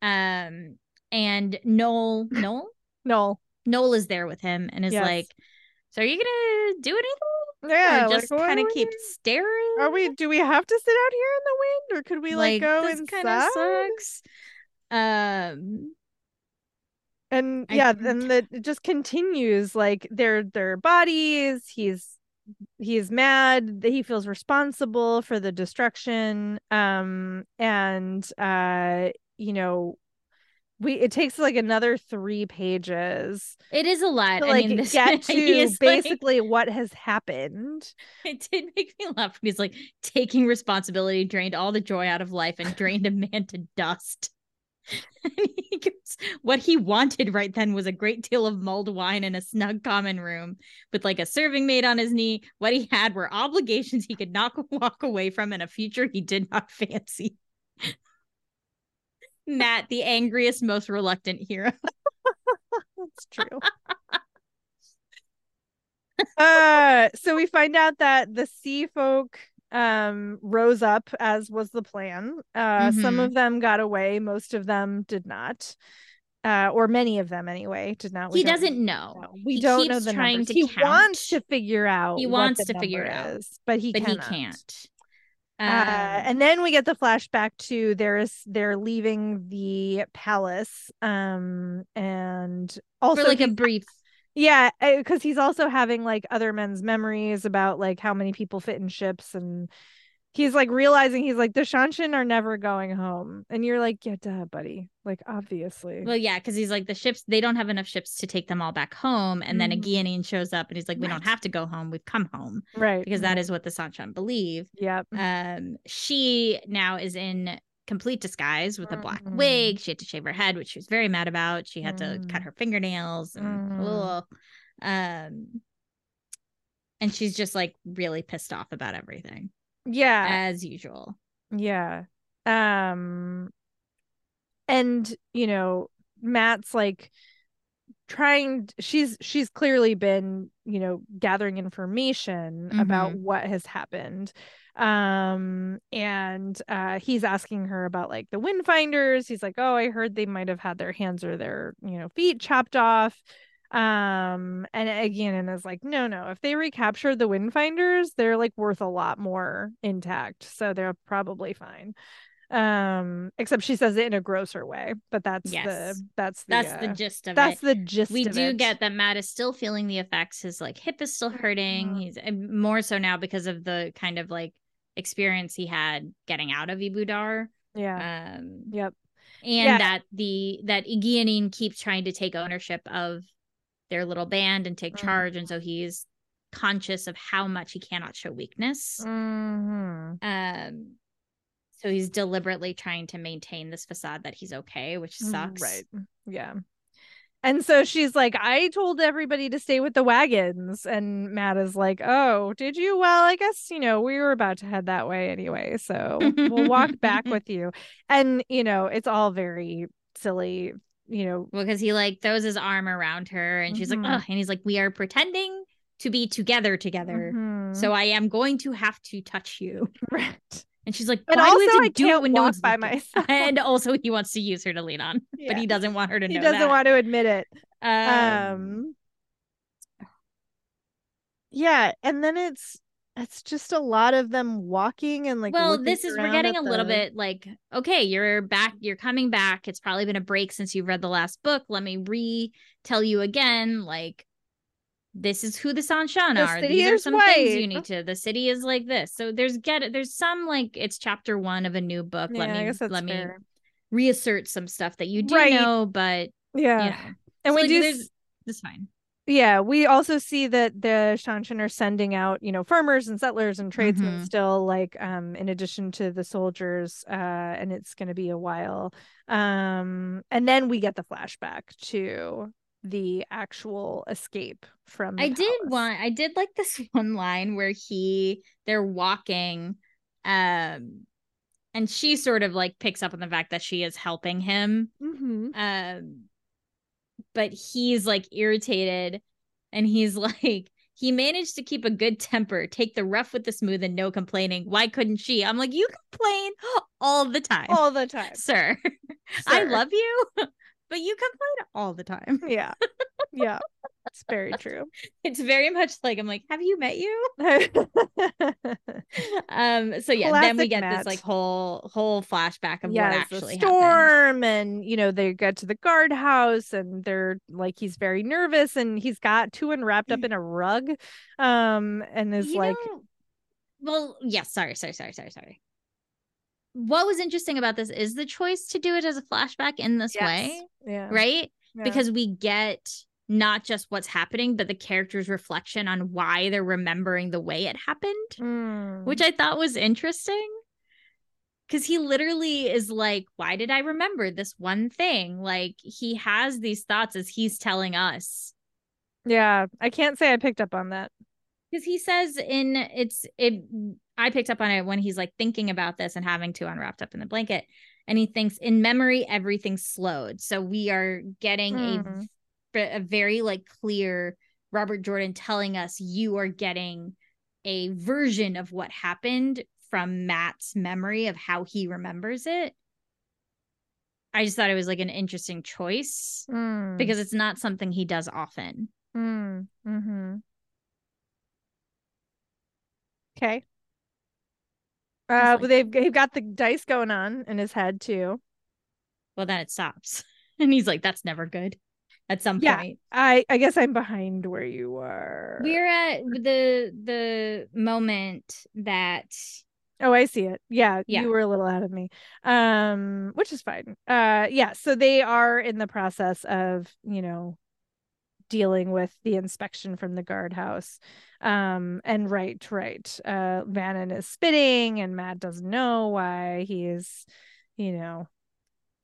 um and Noal [COUGHS] Noal Noal. Noal is there with him and is Yes. like so are you gonna do anything Yeah. or just what kind of keep staring Are we? Do we have to sit out here in the wind, or could we like, go this inside? kind of sucks um and I- yeah and that it just continues like their their bodies he's he's mad that he feels responsible for the destruction um and uh you know we it takes like another three pages it is a lot. to i like mean this [LAUGHS] get to is, like- basically what has happened. It did make me laugh when he's like taking responsibility drained all the joy out of life and drained a man to dust. [LAUGHS] And he goes, what he wanted right then was a great deal of mulled wine in a snug common room with like a serving maid on his knee. What he had were obligations he could not [LAUGHS] walk away from and a future he did not fancy mat the angriest most reluctant hero [LAUGHS] That's true. uh so we find out that the sea folk um rose up as was the plan. Uh some Mhm. of them got away, most of them did not. Uh or many of them anyway did not. He doesn't know know. We He don't know the trying numbers. to he count, wants to figure out He wants to figure it out, is, but he but cannot. he can't Uh, Um, and then we get the flashback to there's they're leaving the palace um and also like a brief Yeah, because he's also having like other men's memories about like how many people fit in ships, and he's like realizing he's like the Seanchan are never going home, and you're like, yeah, duh, buddy, like obviously. Well, yeah, because he's like the ships. They don't have enough ships to take them all back home, and then a Mhm. Guianine shows up, and he's like, "We don't have to go home. We've come home right, because that is what the Seanchan believe." Yep. Um, she now is in complete disguise with a black Mhm. wig. She had to shave her head, which she was very mad about. She had to cut Mm. her fingernails and Mhm. um and she's just like really pissed off about everything yeah as usual. Yeah. Um and you know, Mat's like trying she's she's clearly been, you know, gathering information about Mhm. what has happened. Um and uh he's asking her about like the windfinders. He's like, "Oh, I heard they might have had their hands or their, you know, feet chopped off." Um and Egeanin is like, "No, no. If they recapture the windfinders, they're like worth a lot more intact. So they're probably fine." um except she says it in a grosser way but that's Yes. the that's the That's uh, the gist of it. that's it. the gist we do it. get that Mat is still feeling the effects. His like hip is still hurting. Mhm. He's more so now because of the kind of like experience he had getting out of Ebou Dar. yeah Um yep and Yeah. that the that Egeanin keeps trying to take ownership of their little band and take Mhm. charge and so he's conscious of how much he cannot show weakness. Hmm um so he's deliberately trying to maintain this facade that he's okay which sucks. right. Yeah. And so she's like i told everybody to stay with the wagons and mat is like oh did you? Well i guess you know we were about to head that way anyway so we'll walk back [LAUGHS] with you. And you know it's all very silly you know because he like throws his arm around her and she's Mhm. like oh and he's like we are pretending to be together together mhm. so i am going to have to touch you [LAUGHS] right and she's like why do we also, have to I do it when no one's by looking?" myself. [LAUGHS] and also he wants to use her to lean on Yeah. but he doesn't want her to know he doesn't that. want to admit it um, um yeah and then it's it's just a lot of them walking and like well this is we're getting a at little bit like okay you're back you're coming back it's probably been a break since you've read the last book let me re tell you again like this is who the Seanchan The are. These are some things you need to. The city is like this. So there's get it. there's some like it's chapter one of a new book. yeah let me let me reassert some stuff that you do Right. know, but yeah you know. and So, we like, do there's s- fine. Yeah we also see that the seanchan are sending out you know farmers and settlers and tradesmen Mhm. still like um in addition to the soldiers uh and it's going to be a while um and then we get the flashback to the actual escape from the I did want I did like this [LAUGHS] one line where he they're walking um and she sort of like picks up on the fact that she is helping him Mhm. um but he's like irritated and he's [LAUGHS] like he managed to keep a good temper take the rough with the smooth and no complaining. Why couldn't she? I'm like you complain all the time all the time. sir. [LAUGHS] I love you [LAUGHS] but you complain all the time. [LAUGHS] Yeah. Yeah. It's very true. It's very much like i'm like have you met you? [LAUGHS] Um so yeah then we get Mat. this like whole whole flashback of what yes, actually the happened. storm and you know they get to the guardhouse and they're like he's very nervous and he's got Tuon wrapped up in a rug um and is You like know- well yes sorry sorry sorry sorry sorry what was interesting about this is the choice to do it as a flashback in this way yeah right yeah. because we get not just what's happening but the character's reflection on why they're remembering the way it happened Mm. which I thought was interesting. Because he literally is like, Why did I remember this one thing? Like, he has these thoughts as he's telling us. yeah I can't say I picked up on that Because he says in it's, it, I picked up on it when he's like thinking about this and having to unwrapped up in the blanket. And he thinks, In memory, everything's slowed. So we are getting Mm. a, a very like clear Robert Jordan telling us, You are getting a version of what happened from Mat's memory of how he remembers it. I just thought it was like an interesting choice Mm. because it's not something he does often. mm. mm-hmm. Okay uh like- but they've, they've got the dice going on in his head too Well, then it stops. [LAUGHS] And he's like, that's never good at some Yeah. point. I I guess I'm behind where you are. We're at the the moment that Oh, I see it. Yeah, Yeah. you were a little out of me. Um, which is fine. Uh yeah, so they are in the process of, you know, dealing with the inspection from the guardhouse. Um, and right, right. Uh Vanin is spitting and Mat doesn't know why he is, you know,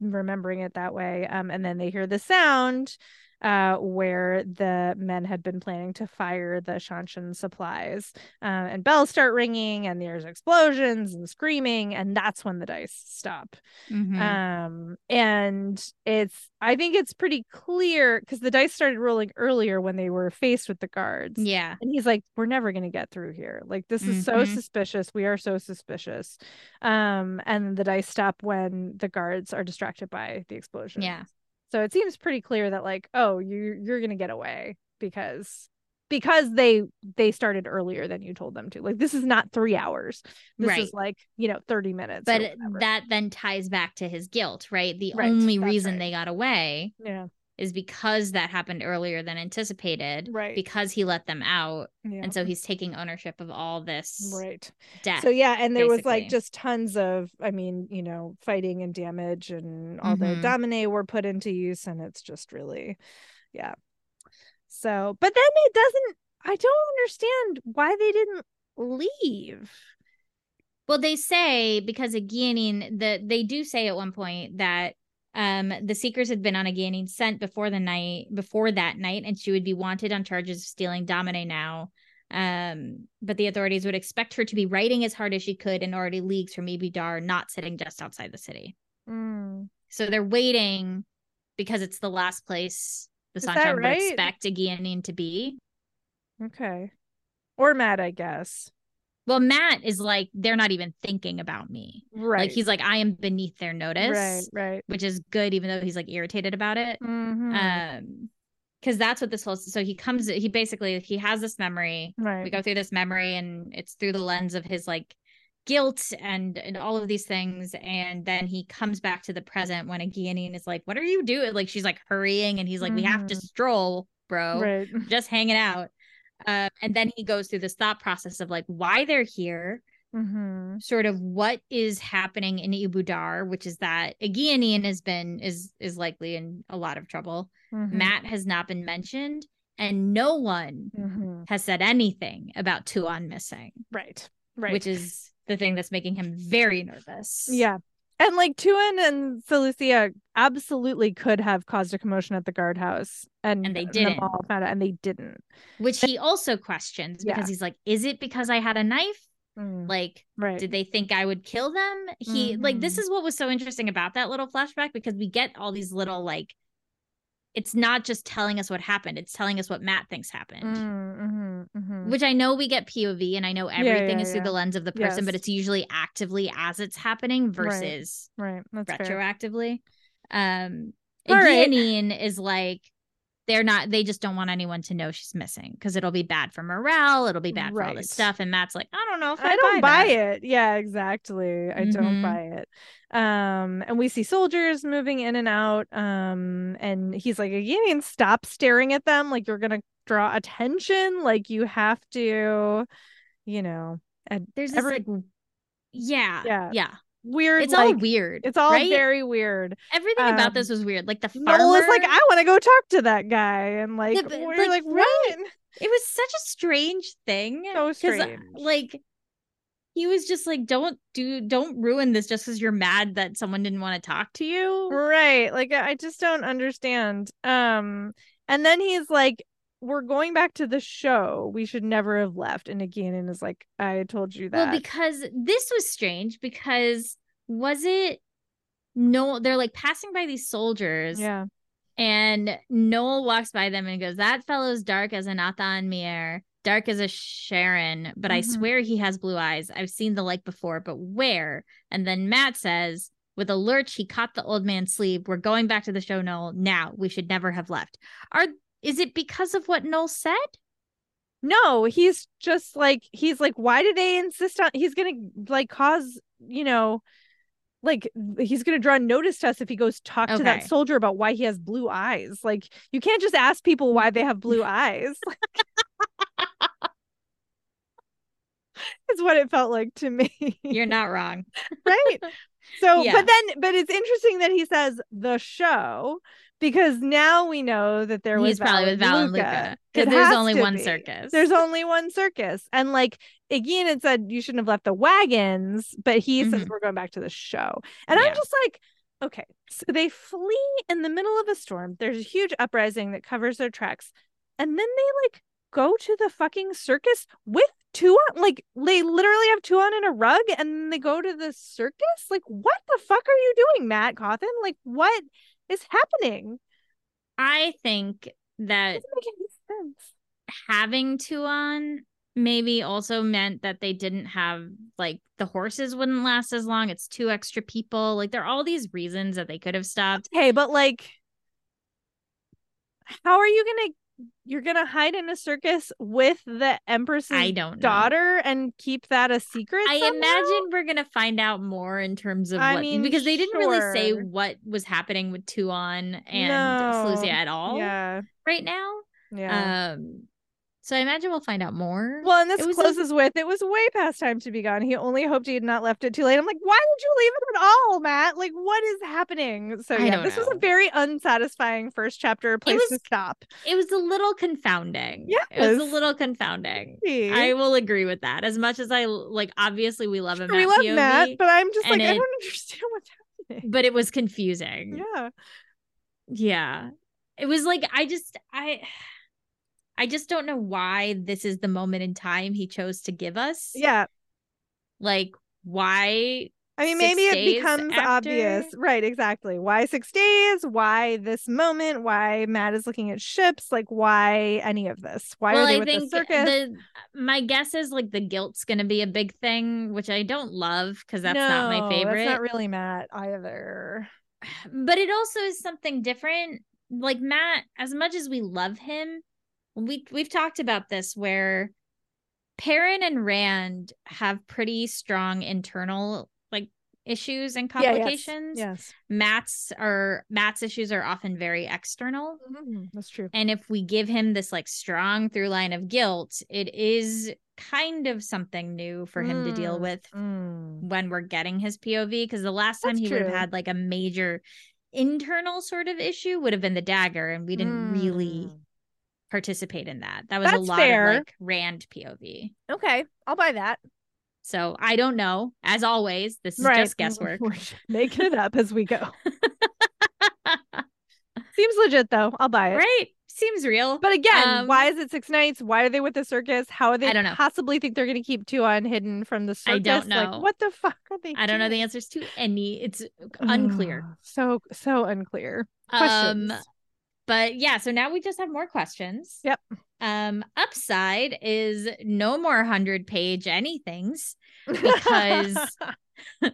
remembering it that way. Um, and then they hear the sound uh, where the men had been planning to fire the Seanchan supplies. Uh, and bells start ringing, and there's explosions and screaming, and that's when the dice stop. Mhm. Um, and it's, I think it's pretty clear because the dice started rolling earlier when they were faced with the guards. yeah. And he's like, we're never going to get through here. Like, this is so Mhm. suspicious. We are so suspicious. Um, and the dice stop when the guards are distracted by the explosion. Yeah. So it seems pretty clear that like, oh, you you're going to get away because because they they started earlier than you told them to. Like this is not 3 hours. This Right. is like, you know, 30 minutes. But that then ties back to his guilt, right? The Right, only that's reason right. they got away yeah. Is because that happened earlier than anticipated. Right. Because he let them out. Yeah. And so he's taking ownership of all this right. death. So yeah, and there was like just tons of, I mean, you know, fighting and damage, and all the Mhm. damane were put into use, and it's just really, yeah. So, but then it doesn't. I don't understand why they didn't leave. Well, they say because Egeanin, the they do say at one point that um the seekers had been on a gaining scent before the night before that night, and she would be wanted on charges of stealing damane now. Um, but the authorities would expect her to be writing as hard as she could and already leagues from Ebou Dar, not sitting just outside the city. Mm. So they're waiting because it's the last place the that Seanchan would expect Egeanin to be. Okay, or Mat, I guess. Well, Mat is like, they're not even thinking about me. Right. Like he's like, I am beneath their notice. right, right. which is good, even though he's like irritated about it. Mhm. Um, because that's what this whole so he comes he basically he has this memory. Right we go through this memory, and it's through the lens of his like guilt and and all of these things, and then he comes back to the present when Egeanin is like, "What are you doing?" Like she's like hurrying, and he's like, "We have to Mhm. stroll, bro." Right. [LAUGHS] Just hanging out. Uh, and then he goes through this thought process of like why they're here, hmm sort of what is happening in Ebou Dar, which is that Egeanin has been is is likely in a lot of trouble. Mm-hmm. Mat has not been mentioned, and no one hmm has said anything about Tuon missing, Right. Right. which is the thing that's making him very nervous. Yeah. And like Tuon and Selucia absolutely could have caused a commotion at the guardhouse. And, And they didn't. all found out and they didn't. Which he also questions because Yeah. he's like, is it because I had a knife? Mm, Like, right. did they think I would kill them? He like this Mhm. is what was so interesting about that little flashback because we get all these little like it's not just telling us what happened, it's telling us what Mat thinks happened. Mm, mhm, mhm. Which I know we get POV and I know everything yeah, is through yeah. the lens of the person, but it's usually actively as it's happening versus right. That's fair. retroactively. Um All right. Is like they're not they just don't want anyone to know she's missing because it'll be bad for morale, it'll be bad for all this stuff. And Mat's like, I don't know if I, I don't buy, that. it. Yeah, exactly. I don't Mhm. buy it. Um, and we see soldiers moving in and out. Um, and he's like, Union, stop staring at them like you're gonna draw attention. Like you have to, you know, and There's this Every- like yeah, Yeah. yeah. Weird. It's like, all weird. It's all right? very weird. everything about um, this was weird. Like the farmer. Noal is like, I want to go talk to that guy, and like, but, we're like, like, right. what? it was such a strange thing. So uh, strange. Like he was just like, don't do, don't ruin this just because you're mad that someone didn't want to talk to you. Right. Like I just don't understand. Um and then he's like we're going back to the show. We should never have left. And Egeanin is like I told you that. Well, because this was strange because was it no they're like passing by these soldiers yeah. and Noal walks by them and goes, That fellow's dark as a Atha'an Miere, dark as a Sharan, but I Mhm. swear he has blue eyes. I've seen the like before, but where? And then Mat says, with a lurch, he caught the old man's sleeve. We're going back to the show, Noal. Now we should never have left. Are is it because of what Noal said? No, he's just like he's like why do they insist on he's going to like cause, you know, like he's going to draw notice to us if he goes talk to that soldier about why he has blue eyes. Like you can't just ask people why they have blue eyes. [LAUGHS] It's what it felt like to me. You're not [LAUGHS] wrong. right? [LAUGHS] So, Yeah. but then, but it's interesting that he says the show because now we know that there was He's probably with Valan Luca because there's only one be. circus. There's only one circus. And like again, it said you shouldn't have left the wagons, but he says Mhm. we're going back to the show. And Yeah. I'm just like, okay. So they flee in the middle of a storm. There's a huge uprising that covers their tracks. And then they like go to the fucking circus with two on Like they literally have Tuon in a rug and they go to the circus. Like, what the fuck are you doing, Mat Cauthon? Like, what is happening? I think that It doesn't make any sense. having Tuon maybe also meant that they didn't have like the horses wouldn't last as long. It's two extra people. Like there are all these reasons that they could have stopped. Okay, but like, how are you gonna? You're gonna hide in a circus with the Empress's I don't know. daughter and keep that a secret? I somehow? imagine we're gonna find out more in terms of I what mean, because they didn't really say what was happening with Tuon and No. Selucia at all Yeah, right now. yeah. Um so I imagine we'll find out more. well, and this it was a- closes with it was way past time to be gone. He only hoped he had not left it too late. I'm like, why did you leave it at all, Mat? Like, what is happening? So yeah, this was a very unsatisfying first chapter place was- to stop. it was a little confounding. Yeah, it was a little confounding. See? I will agree with that. As much as I like obviously we love a we love POV, Mat, but I'm just like, I don't [LAUGHS] understand what's happening. but it was confusing. Yeah. Yeah. It was like I just I I just don't know why this is the moment in time he chose to give us. Yeah. Like why I mean, maybe it becomes after- obvious. Right, exactly. Why six days? Why this moment? Why Mat is looking at ships? Like, why any of this? Why well, are they I with think the circus? the my guess is like the guilt's gonna be a big thing, which I don't love because that's not my No, favorite. That's not really Mat either. [SIGHS] but it also is something different. Like Mat, as much as we love him, we we've talked about this where Perrin and Rand have pretty strong internal like issues and Yeah, yes, complications. Yes, Mat's are Mat's issues are often very external. Mhm, that's true. And if we give him this like strong through line of guilt, it is kind of something new for him to deal Mm, with mm. when we're getting his POV. Because the last time That's he would have had like a major internal sort of issue would have been the dagger, and we didn't really Mm. Participate in that. That was a lot fair. of like Rand POV. Okay, I'll buy that. So I don't know. As always, this is right, just guesswork. [LAUGHS] We're making it up as we go. [LAUGHS] Seems legit though. I'll buy it. right? Seems real. But again, Um, why is it six nights? Why are they with the circus? How are they I don't know. possibly think they're going to keep Tuon hidden from the circus? I don't Like, know. what the fuck are they? I don't know the answers to any. It's unclear. So so unclear. Um, Questions. But yeah, so now we just have more questions. Yep. Um, upside is no more hundred page anythings because [LAUGHS] [LAUGHS]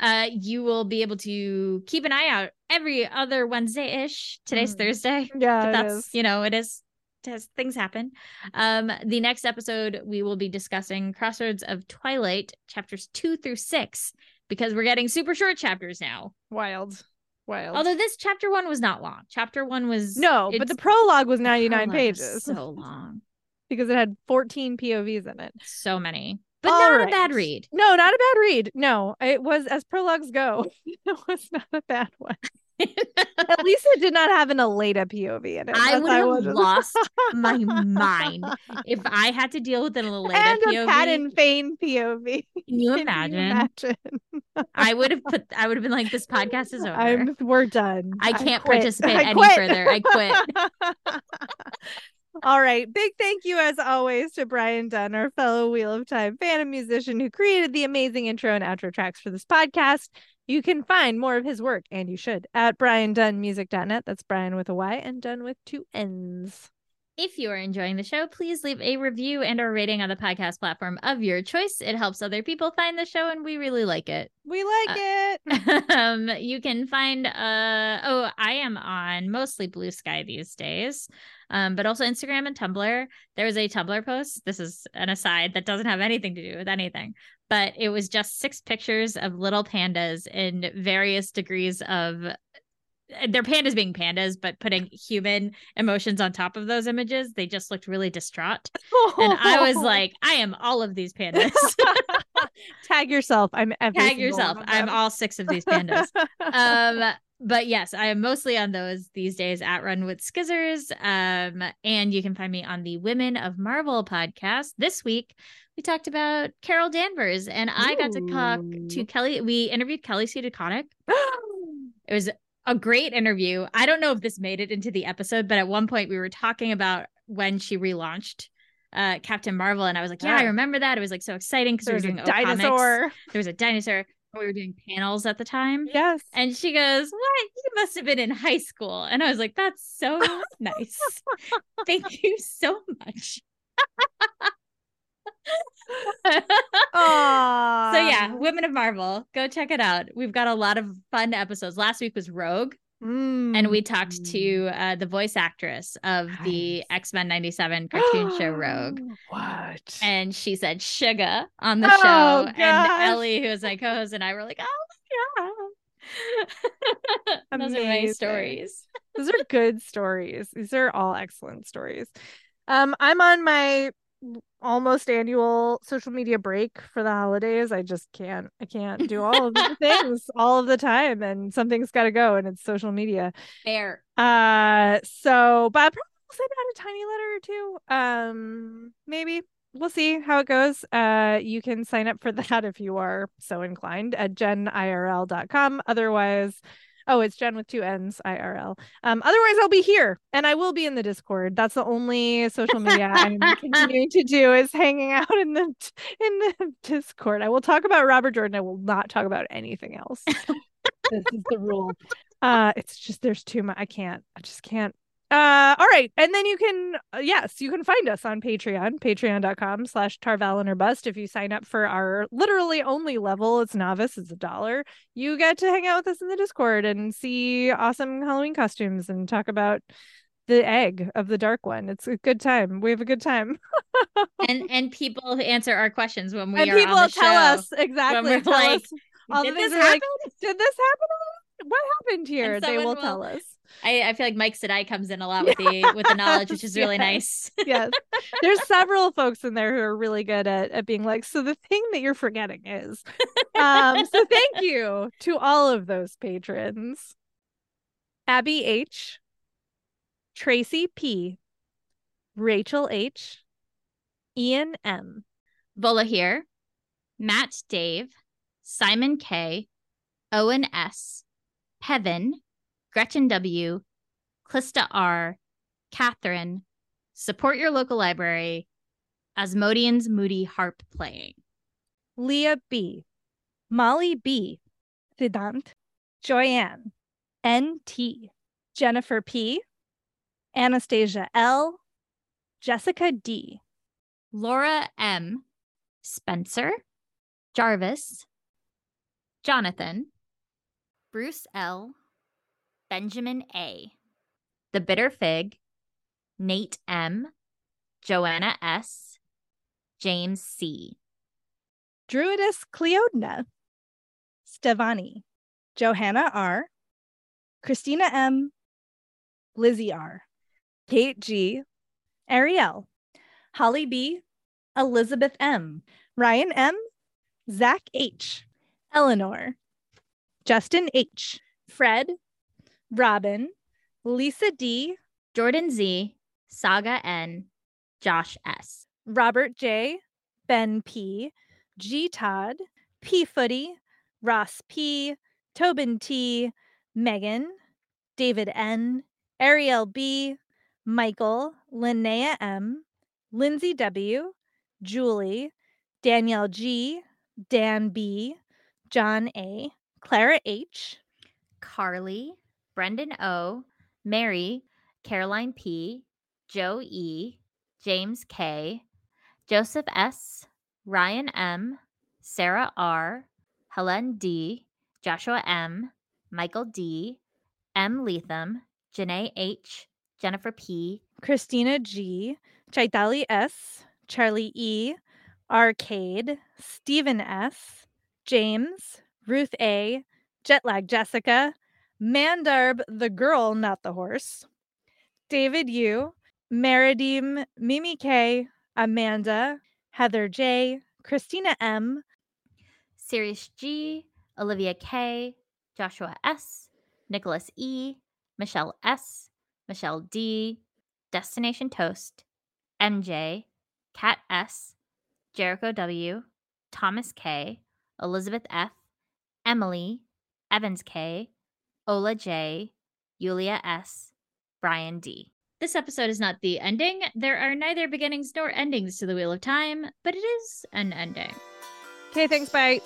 uh you will be able to keep an eye out every other Wednesday ish. Today's Mm. Thursday. yeah, but that's you know it is as things happen um the next episode we will be discussing crossroads of twilight chapters two through six because we're getting super short chapters now wild, wild. although this chapter one was not long chapter one was no, but the prologue was 99 prologue was pages so [LAUGHS] long because it had 14 POVs in it. so many but All not a bad read No, not a bad read. No, it was as prologues go. [LAUGHS] it was not a bad one. At least it did not have an Elayne POV in it. I would have just- lost my [LAUGHS] mind if I had to deal with an Elayne and POV. a Padan Fain POV. Can you [LAUGHS] Can imagine? imagine? I would have put. I would have been like, "This podcast is [LAUGHS] over." I'm we're done. I can't quit. participate I any further. I quit. All right. Big thank you as always to Brian Dunn, our fellow Wheel of Time fan and musician who created the amazing intro and outro tracks for this podcast. You can find more of his work, and you should, at briandunnmusic.net. That's Brian with a Y and Dunn with two N's. If you are enjoying the show, please leave a review and or rating on the podcast platform of your choice. It helps other people find the show, and we really like it. We like it. [LAUGHS] um, you can find uh oh, I am on mostly Blue Sky these days, um, but also Instagram and Tumblr. There was a Tumblr post. This is an aside that doesn't have anything to do with anything, but it was just six pictures of little pandas in various degrees of they're pandas being pandas, but putting human emotions on top of those images. They just looked really distraught. And I was [LAUGHS] like, I am all of these pandas. [LAUGHS] tag yourself. I'm Tag yourself. I'm all six of these pandas. um [LAUGHS] but yes, I am mostly on those these days at Run with Skizzers. Um, and you can find me on the Women of Marvel podcast. This week, we talked about Carol Danvers, and I got to talk to Kelly. We interviewed Kelly Sue DeConnick. [GASPS] It was a great interview. I don't know if this made it into the episode, but at one point we were talking about when she relaunched uh Captain Marvel, and I was like, "Yeah, I remember that. It was like so exciting because we were doing O Comics. dinosaur. There was a dinosaur. We were doing panels at the time." Yes. And she goes, What? You must have been in high school. And I was like, That's so [LAUGHS] nice. Thank you so much. [LAUGHS] [LAUGHS] So, yeah, Women of Marvel, go check it out. We've got a lot of fun episodes. Last week was Rogue, and we talked to uh, the voice actress of the X Men 97 [GASPS] cartoon show Rogue. What? And she said Sugar on the Oh, show. And gosh. Ellie, who was my co host, and I were like, Oh, yeah. [LAUGHS] Those are my stories. Those are good stories. These are all excellent stories. Um, I'm on my almost annual social media break for the holidays. I just can't I can't do all of the [LAUGHS] things all of the time and something's got to go and it's social media. Fair. Uh so but I probably send out a tiny letter or two. Um maybe we'll see how it goes. Uh you can sign up for [LAUGHS] that if you are so inclined at jenirl.com. Otherwise, oh, it's Jen with two N's IRL. Um otherwise I'll be here and I will be in the Discord. That's the only social media I'm [LAUGHS] continuing to do is hanging out in the in the Discord. I will talk about Robert Jordan. I will not talk about anything else. [LAUGHS] this is the rule. Uh it's just there's too much. I can't. I just can't. Uh all right. And then you can uh, yes, you can find us on Patreon, patreon.com slash Tar Valon or bust. If you sign up for our literally only level, it's novice, it's a dollar. You get to hang out with us in the Discord and see awesome Halloween costumes and talk about the egg of the dark one. It's a good time. We have a good time. and and people answer our questions when we and are people on the tell show. us exactly. tell like, us all Did the things this we're like, happen? did this happen? What happened here? They will will- tell us. I, I feel like Mike Sedai comes in a lot with the [LAUGHS] with the knowledge, which is really Yes, nice. [LAUGHS] yes. There's several folks in there who are really good at, at being like, so the thing that you're forgetting is. Um, so thank you to all of those patrons. Abby H, Tracy P, Rachel H, Ian M, Vola here, Matt Dave, Simon K, Owen S, Pevin, Gretchen W, Clista R, Catherine, support your local library, Asmodian's Moody Harp playing. Leah B, Molly B, Vedant, Joyanne, N.T., Jennifer P, Anastasia L, Jessica D, Laura M, Spencer, Jarvis, Jonathan, Bruce L, Benjamin A, The Bitter Fig, Nate M, Joanna S, James C, Druidess Cleodna, Stevani, Johanna R, Christina M, Lizzie R, Kate G, Ariel, Holly B, Elizabeth M, Ryan M, Zach H, Eleanor, Justin H, Fred, Robin, Lisa D, Jordan Z, Saga N, Josh S. Robert J, Ben P, G Todd, P Footy, Ross P, Tobin T, Megan, David N, Ariel B, Michael, Linnea M, Lindsay W, Julie, Danielle G, Dan B, John A, Clara H, Carly, Brendan O, Mary, Caroline P, Joe E, James K, Joseph S, Ryan M, Sarah R, Helen D, Joshua M, Michael D, M. Leatham, Janae H, Jennifer P, Christina G, Chaitali S, Charlie E, Arcade, Stephen S, James, Ruth A, Jetlag Jessica, Mandarb the girl, not the horse, David U, Meridim, Mimi K, Amanda, Heather J, Christina M, Sirius G, Olivia K, Joshua S, Nicholas E, Michelle S, Michelle D, Destination Toast, MJ, Kat S, Jericho W, Thomas K, Elizabeth F, Emily, Evans K, Ola J, Yulia S, Brian D. This episode is not the ending. There are neither beginnings nor endings to the Wheel of Time, but it is an ending. Okay, thanks. Bye.